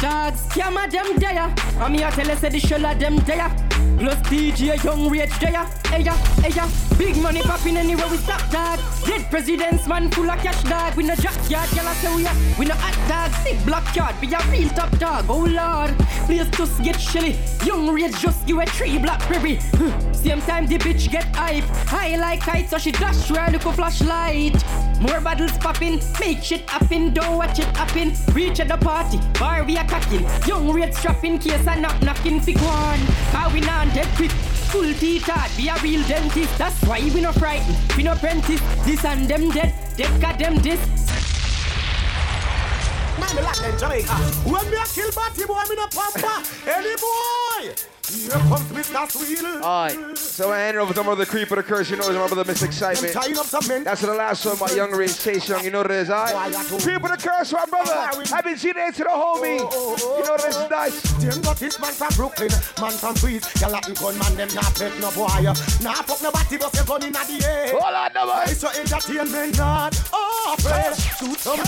Dogs, scammer them there. I'm here tell us that the shell of them there. Plus DJ Young Rage there. Eya, eya, big money popping anywhere we stop, dog. Dead presidents, man, full of cash, dog. We no jack yard, girl, I say we are. We no hot dog, big black yard. We a real top dog. Oh lord, please just get chilly. Young Rage just give a three blackberry. Huh. Same time the bitch get hype. High like kite, so she dash where look a flashlight. More battles popping, make shit happen, don't watch it happen. Reach at the party, bar we are cocking. Young Rage strapping, case I knock knocking for one. How we not dead quick. Full teeth hard, be a real dentist. That's why we no frightened, we no apprentice. This and them dead, dead got them this. Man, me like them Jamaica. When me a kill batty boy, me no pamper. Any boy. Here comes Mr. Sweet. Alright, so I hand it over to my brother Creep of the Curse, you know my brother Miss Excitement. Tying up some men. That's the last one, my young Chase Young, you know what it is, alright? Creep of the Curse, my brother. Happy G Day to the homie. Oh, oh, oh, you know this is nice. Them got this man from Brooklyn, man from Queens. Y'all Latin gun man, them not pet no boy. Nah fuck no batty, but you gun inna the air. Hold on, no boy. It's your entertainment, not. Oh, fresh. Shoot some.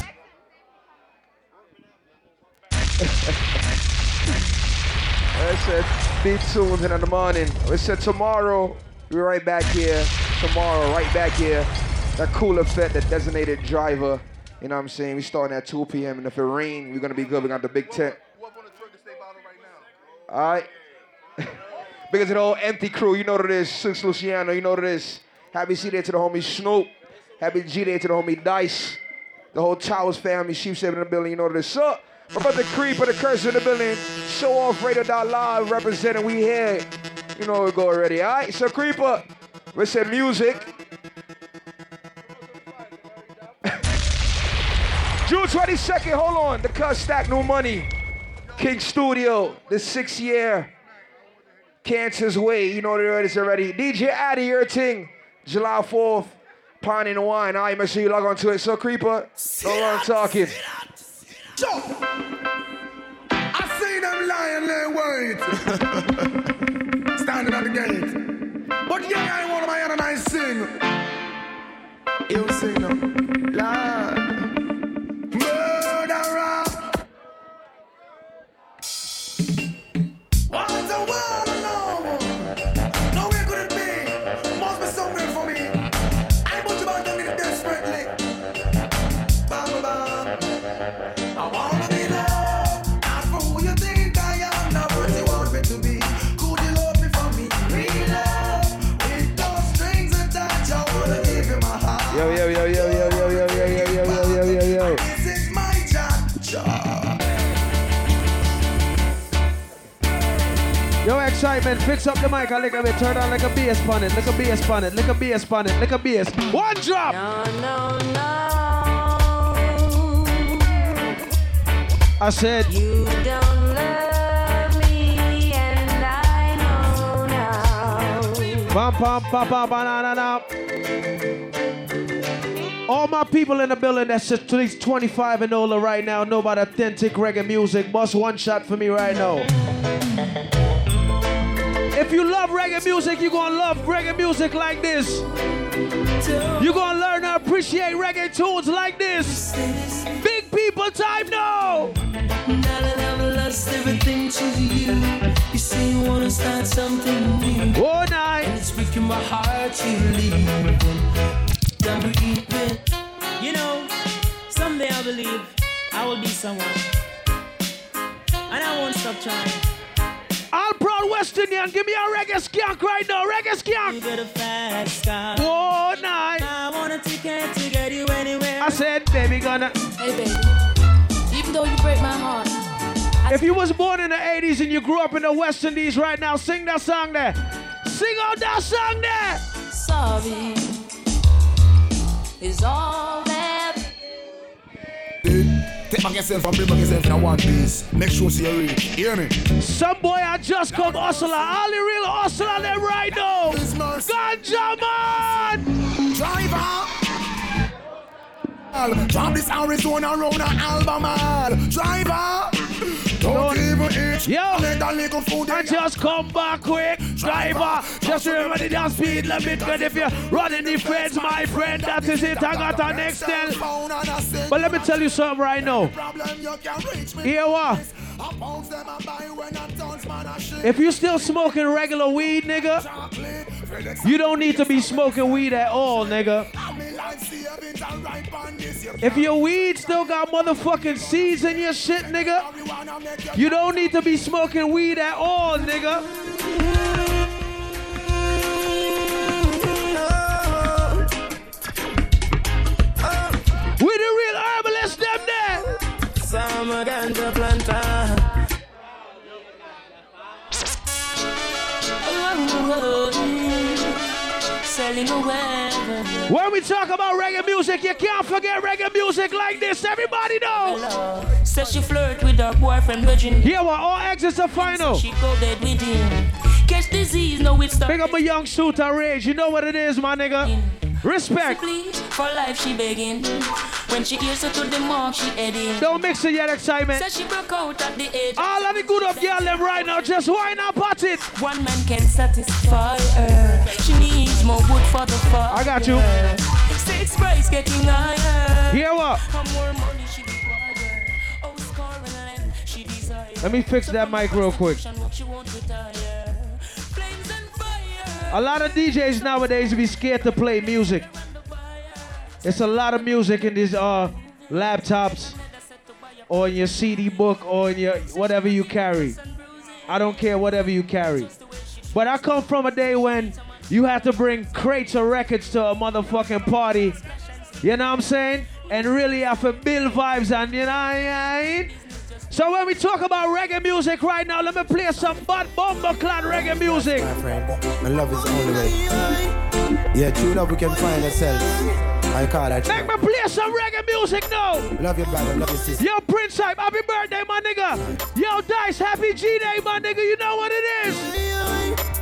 I said, be tuned in the morning. We said tomorrow, we're right back here. Tomorrow, right back here. That cool effect, the designated driver. You know what I'm saying? We starting at 2 p.m. And if it rain, we're gonna be good. We got the big tent. Alright. because of the whole empty crew, you know what it is. Six Luciano, you know what it is. Happy C Day to the homie Snoop. Happy G Day to the homie Dice. The whole Towers family, Chief Seven in the building, you know what it is. So, about the creep of the curse of the building. Show off radio.live representing we here. You know we go already. Alright, so creeper. We said music. June 22nd, hold on. The cuss stack new money. King Studio, the six-year Cancer's Way, you know what it is already. DJ Addy, your thing. July 4th, Pine and Wine. All right, make sure you log on to it. So, Creeper, no long talking. I'm. I see them lying there wait. Standing at the gate. But yeah, I want my hand and I sing. You sing now. Lord. Excitement, fix up the mic a little bit, turn on like a bass on it, like a bass on it, like a bass on it, like a bass. One drop! No, no, I said, you don't love me, and I know now. Pam pam pam pam banana now. All my people in the building that's at least 25 and older right now know about authentic reggae music. Bust one shot for me right now. If you love reggae music, you're gonna love reggae music like this. You're gonna learn to appreciate reggae tunes like this. Big people time now. Oh, night. And it's breaking my heart to leave. I'm. You know, someday I believe I will be someone. And I won't stop trying. All proud West Indian, give me a reggae skank right now. Reggae skank. You got a fast car. Whoa, night. I want a ticket to get you anywhere. I said, baby, gonna. Hey, baby. Even though you break my heart, If you was born in the 80s and you grew up in the West Indies right now, sing that song there. Sing out that song there. sorry is all that. Take back yourself and bring back yourself in a one piece. Make sure see you read. Hear me? Some boy I just come hustler. All the real hustler them right now. Ganja man. Driver. Drop this Arizona round an album all. Driver. Don't even eat. Yo. Let that little food And just come back quick, driver. Just remember the dance speed limit. Cause if you're running the feds, my friend, that is it. I got an extend. But let me tell you something right now. Here what? If you still smoking regular weed, nigga, you don't need to be smoking weed at all, nigga. If your weed still got motherfucking seeds in your shit, nigga, you don't need to be smoking weed at all, nigga. We the real herbalists, them there. Summer ganja planter. Selling away. When we talk about reggae music, you can't forget reggae music like this. Everybody know. Says she flirt with her boyfriend Virgin. Here, what all exits are final. She go dead with him. Catch disease, no it's Big up a young shooter rage. You know what it is, my nigga. Respect. For life she begging. When she hears her to the mark, she heading. Don't mix it yet, excitement. Says she broke out at the age. All of the good up girl them right now, just why not pot it? One man can satisfy her. She needs more wood for the fire. I got you. Six price getting higher. Hear what? How more money she require. Oh, score and land she desire. Let me fix that mic real quick. She won't retire. A lot of DJs nowadays be scared to play music. It's a lot of music in these uh, laptops or in your CD book or in your whatever you carry. I don't care whatever you carry. But I come from a day when you have to bring crates of records to a motherfucking party. You know what I'm saying? And really have to build vibes and you know what I mean? So when we talk about reggae music right now, let me play some Bad Bomber Clan reggae music. My friend, my love is only way. Yeah, true love we can find ourselves. I call that. Make me play some reggae music now. Love your brother, love your sister. Yo, Prince Hype, happy birthday, my nigga. Yo, Dice, happy G Day, my nigga. You know what it is.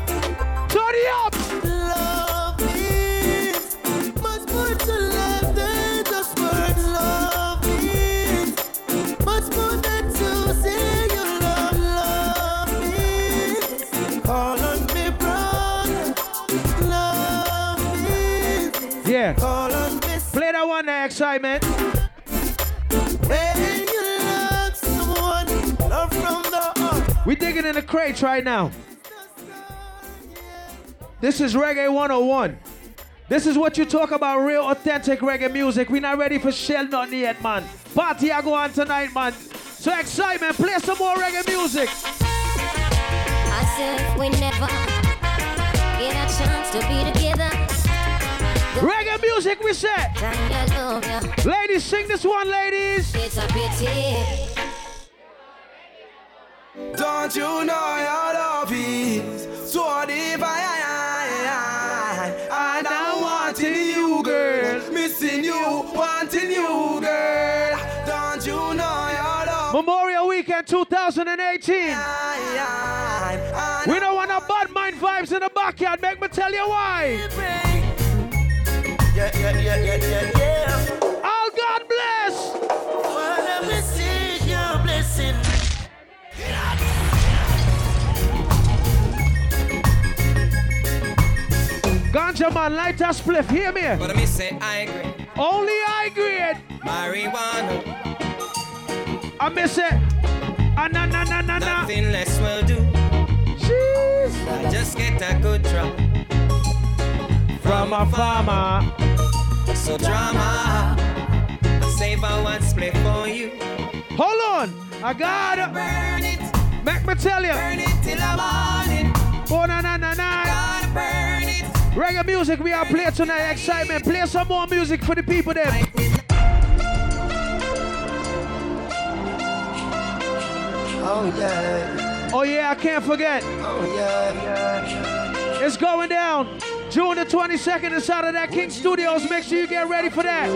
It up. Love means much more to love than just words. Love means much more than to say you love. Love means call on me, brother. Love means Yeah. call on me. Play that one there, excitement. When you love someone, love from the heart. We digging in the crates right now. This is Reggae 101. This is what you talk about real authentic reggae music. We not ready for shell nothing yet, man. Party I go on tonight, man. So excitement, play some more reggae music. I said we never get a chance to be together. Reggae music, we said. I love ya. Ladies, sing this one, ladies. It's a pity. Don't you know your love Memorial Weekend 2018. We don't want no bad mind vibes in the backyard. Make me tell you why. Yeah, yeah, yeah, yeah, yeah, yeah. Oh, God bless. Well, let me see your blessing. Ganja man, light a spliff. Hear me. But me say I agree. Only I grade. Marijuana, I miss it. Ah, na na na na na. nothing less will do. Jeez. I just get a good drop From a farmer. So drama, save a one split for you. Hold on. I got it. Burn it, Make me tell you. burn it till I'm on it. Oh, na na na na. Gotta burn it. Reggae music we are playing tonight. Excitement. Play some more music for the people there. Oh, yeah. Oh yeah, I can't forget. Oh, yeah. It's going down. June the 22nd inside of that King Studios. Make sure you get ready for that.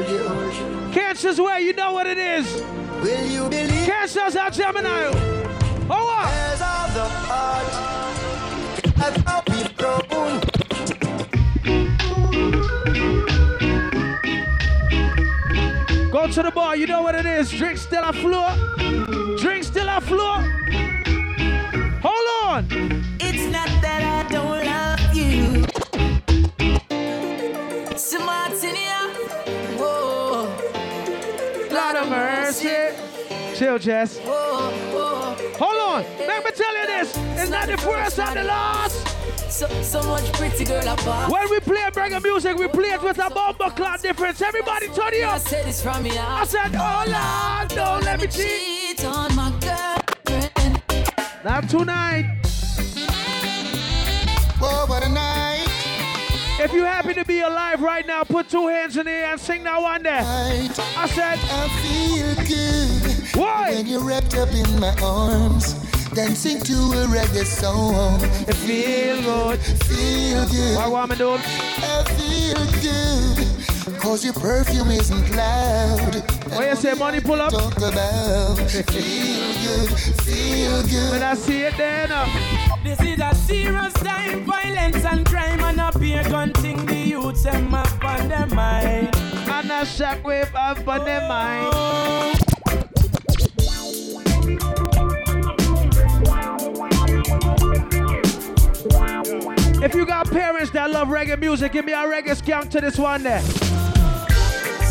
Cancer's way, you know what it is. Will you believe Cancer's our Gemini. Oh, what? Go to the bar, you know what it is. Drink still a floor. Drink still a floor. Hold on. It's not that I don't love you. Martinia. Whoa. Lord of mercy. Chill, Jess. Whoa, whoa. Hold on. Let me tell you this. It's not the first and the last. So, so much pretty girl apart. When we play reggae music, we play it with a bomber clock difference. Everybody turn it I up. said this from me I said, oh Lord, don't let me cheat. cheat on my girlfriend. Not tonight. Whoa, what a night. If you happy to be alive right now, put two hands in the air and sing that one there. I said, I feel good why? when you're wrapped up in my arms, dancing to a reggae song. It feel good. Feel good. What want me do? I feel good. Cause your perfume isn't loud. What you say, money pull up? Talk about feel good, feel good. When I see it then, uh, This is a serious time, violence and crime, and up here gun thing the youths them up on their mind. and a shockwave up on their mind. If you got parents that love reggae music, give me a reggae skank to this one there.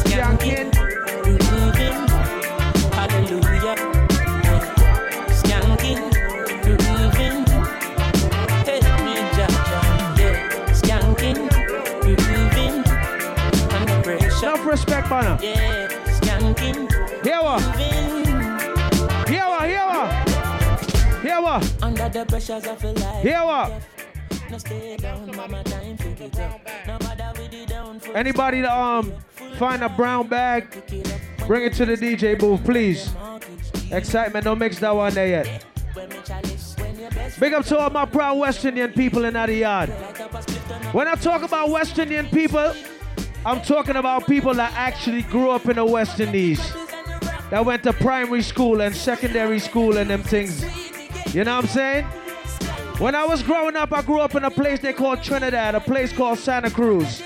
Skanking. Hallelujah. Skanking, grooving. Hey, me, ja, ja, yeah. Skanking, grooving. Under pressure. Respect, man. Yeah, skanking, Here what? grooving. Here what? Here what? Here what? Under the pressures of life. Here what? No stay down, mama time pick it up. No matter with the down for Anybody to um find a brown bag, bring it to the DJ booth, please. Excitement, don't mix that one there yet. Big up to all my proud West Indian people in that yard. When I talk about West Indian people, I'm talking about people that actually grew up in the West Indies. That went to primary school and secondary school and them things. You know what I'm saying? When I was growing up, I grew up in a place they call Trinidad, a place called Santa Cruz.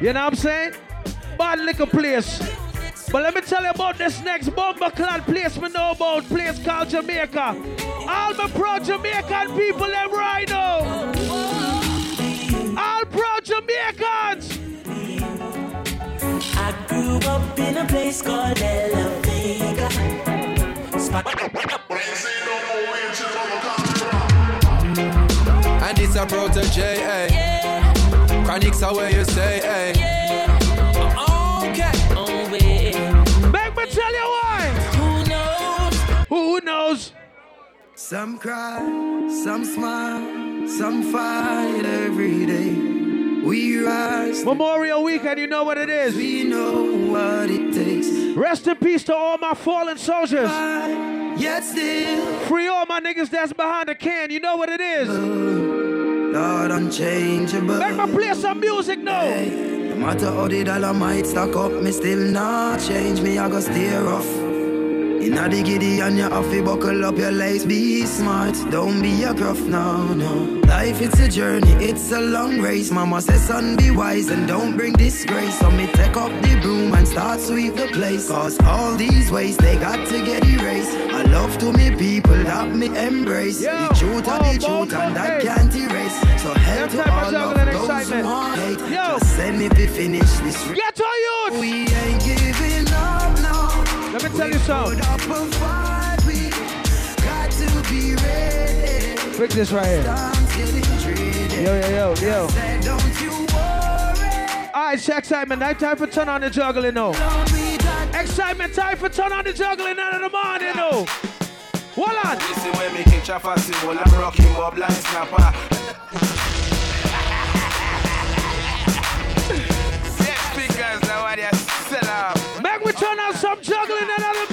You know what I'm saying? Bad little place. But let me tell you about this next bomber clad place we know about, place called Jamaica. All my pro Jamaican people, them right now. All pro Jamaicans. I grew up in a place called La Vega. And it's a protege, eh? Chronics are where you stay, eh? Okay. Make me tell you why. Who knows? Who knows? Some cry, some smile, some fight every day. We rise. Memorial Weekend, you know what it is. We know what it takes. Rest in peace to all my fallen soldiers. Yet still, Free all my niggas that's behind the can, you know what it is. Lord unchangeable. Make me play some music now. No matter how the dollar might stack up, me still not change me. I go steer rough. Inna the giddy and you have to buckle up your legs. Be smart, don't be a gruff, no, no. Life it's a journey, it's a long race. Mama says, son, be wise and don't bring disgrace. So me take up the broom and start sweep the place. Cause all these ways they got to get erased. I love to me people that me embrace. the truth are the truth and that can't erase. So help to all of those who want hate. Just send me to finish this. Get on you! We ain't giving up now. Let me tell you something. Pick this right here. Yo, yo, yo, yo. Alright, it's excitement. Night time for turn on the juggling now. Excitement time for turn on the juggling out of the morning now. Hold on. Listen when me catch a festival and rock him up like snapper. What you sell up. Make we turn on some juggling out of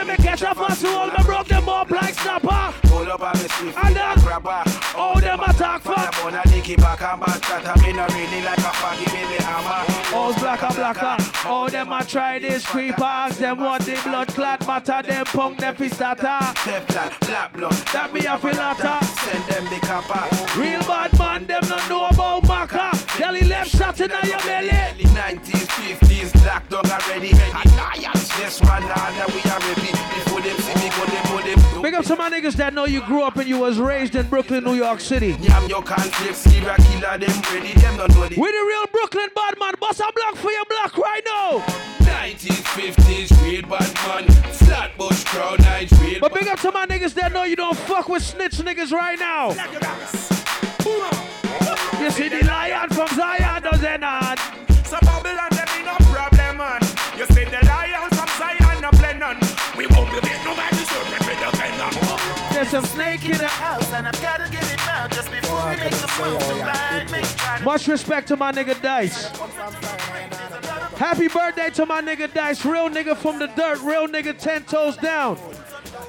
the morning. It's the way me catch a fast hold me broke them up like snapper. Pull up on me spliff And then- grabber. Oh, them attack Fire fat. bun a dicky back and back that me no really like a faggy me hammer. All's blacker, blacker. Oh, them a try this creeper. Ask them what the blood clot matter. Them punk them fi starter. Teflon, black blood. That me a fi latter. Send them the copper. Real bad man, them no know about maca. Jelly left shot in your belly. Early 90s, 50s, black dog already. Alliance, yes man, now that niggas that know you grew up and you was raised in Brooklyn, New York City. Yam your conflict, serial killer, them ready, them don't know the We the real Brooklyn bad man. Bust a block for your block right now. 90s, 50s, real bad man. Flatbush, Crown Heights, real But big up to my niggas that know you don't fuck with snitch niggas right now. You see the lion from Zion does it not? So Babylon, them ain't no problem, man. You see the lion There's some snake in the house, and I've gotta get it out just before we make the move. So right, make try Much respect to my nigga Dice. Happy birthday to my nigga Dice, real nigga from the dirt, real nigga 10 toes down.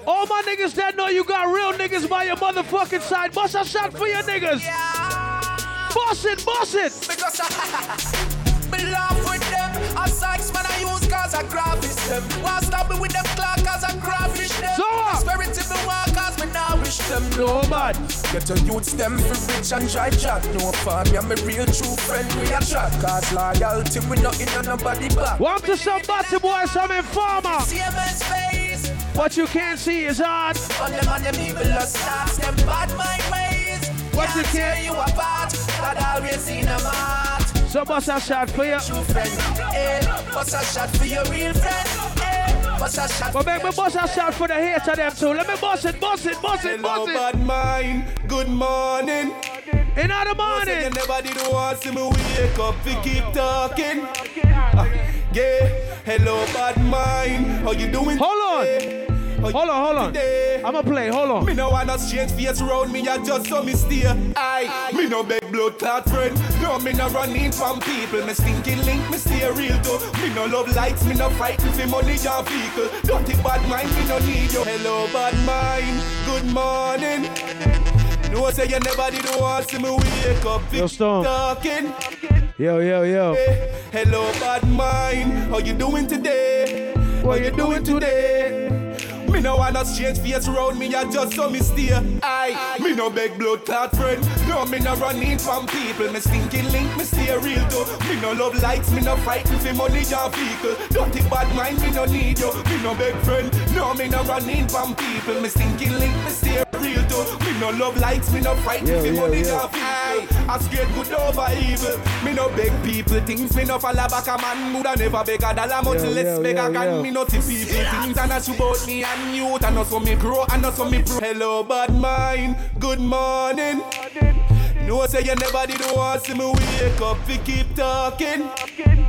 All my niggas that know you got real niggas by your motherfucking side, bust a shot for your niggas. Boss it, boss it. Because I me laugh with them. I sex man I use cause I graphish them. Why stop me with them clock cause I graphish them. So what? Prosperity me want cause me nourish them. No man. Get your youths them for rich and try chat. No fun, me and my real true friend we a chat. Cause loyalty we not in on nobody back. Welcome to some batty boy, some informer. CMS face. What you can't see is hard. On them and them evil stars, them bad mind ways. What you Can't can't- tear you apart. God always in a heart. So bust a shot for you. True friend, eh? Bust a shot for your real friend, eh? Bust a shot. But make me bust a shot for the hater them too. Let me bust it, bust it, bust it, Hello, bust it. bad mind. Good morning. In the You morning. never did want see me wake up to keep talking. Ah, yeah. Hello, bad mind. How you doing? Hold on. Today? How Hold on, hold on. today? I'ma play, hold on. Me no wanna change face round me, I just saw me steer. I, me no beg blood clot friend. No, me no running from people. Me stinky link, me stay real though. Me no love lights, me no fight for money or vehicle. Don't think bad mind, me no need you. Hello, bad mind. Good morning. No say you never did want see me wake up. Yo, Stone. Talking. Yo, yo, yo. Hello, bad mind. How you doing today? What you doing today? Me no wanna change face around me, I just so me stay. Aye, me no beg blood clot friend. No, me no running from people. Me stinking link, me stay real though. Me no love likes, me no fighting for money or vehicle. Dirty bad mind, me no need you. Me no beg friend. No, me no running from people. Me stinking link, me stay real though. Me no love likes, me no fighting Yo, for yo, money yo. or vehicle. I straight good over evil. Me no beg people things, me no fall back a man. Woulda never beg a dollar, much Yo, less yo, beg yo, a gun. yo. Me no see people things, and that's about me and youth. And also me grow, and also me pro. Hello, bad mind. Good morning. No say you never did want see me wake up. We keep talking.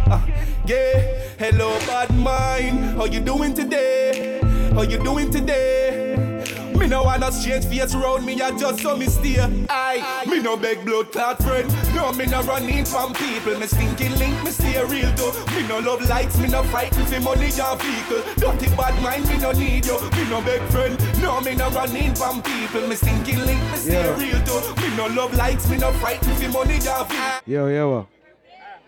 Ah, yeah. Hello, bad mind. How you doing today? How you doing today? Me no wanna change face around me, I just so me stay. Aye, me no beg blood clot friend. No, me no running from people. Me stinking link, me stay real though. Me no love likes, me no fighting for money or vehicle. Dirty bad mind, me no need you. Me no beg friend. No, me no running from people. Me stinking link, me stay Yeah. real though. Me no love likes, me no fighting for money or vehicle. Yo, yo.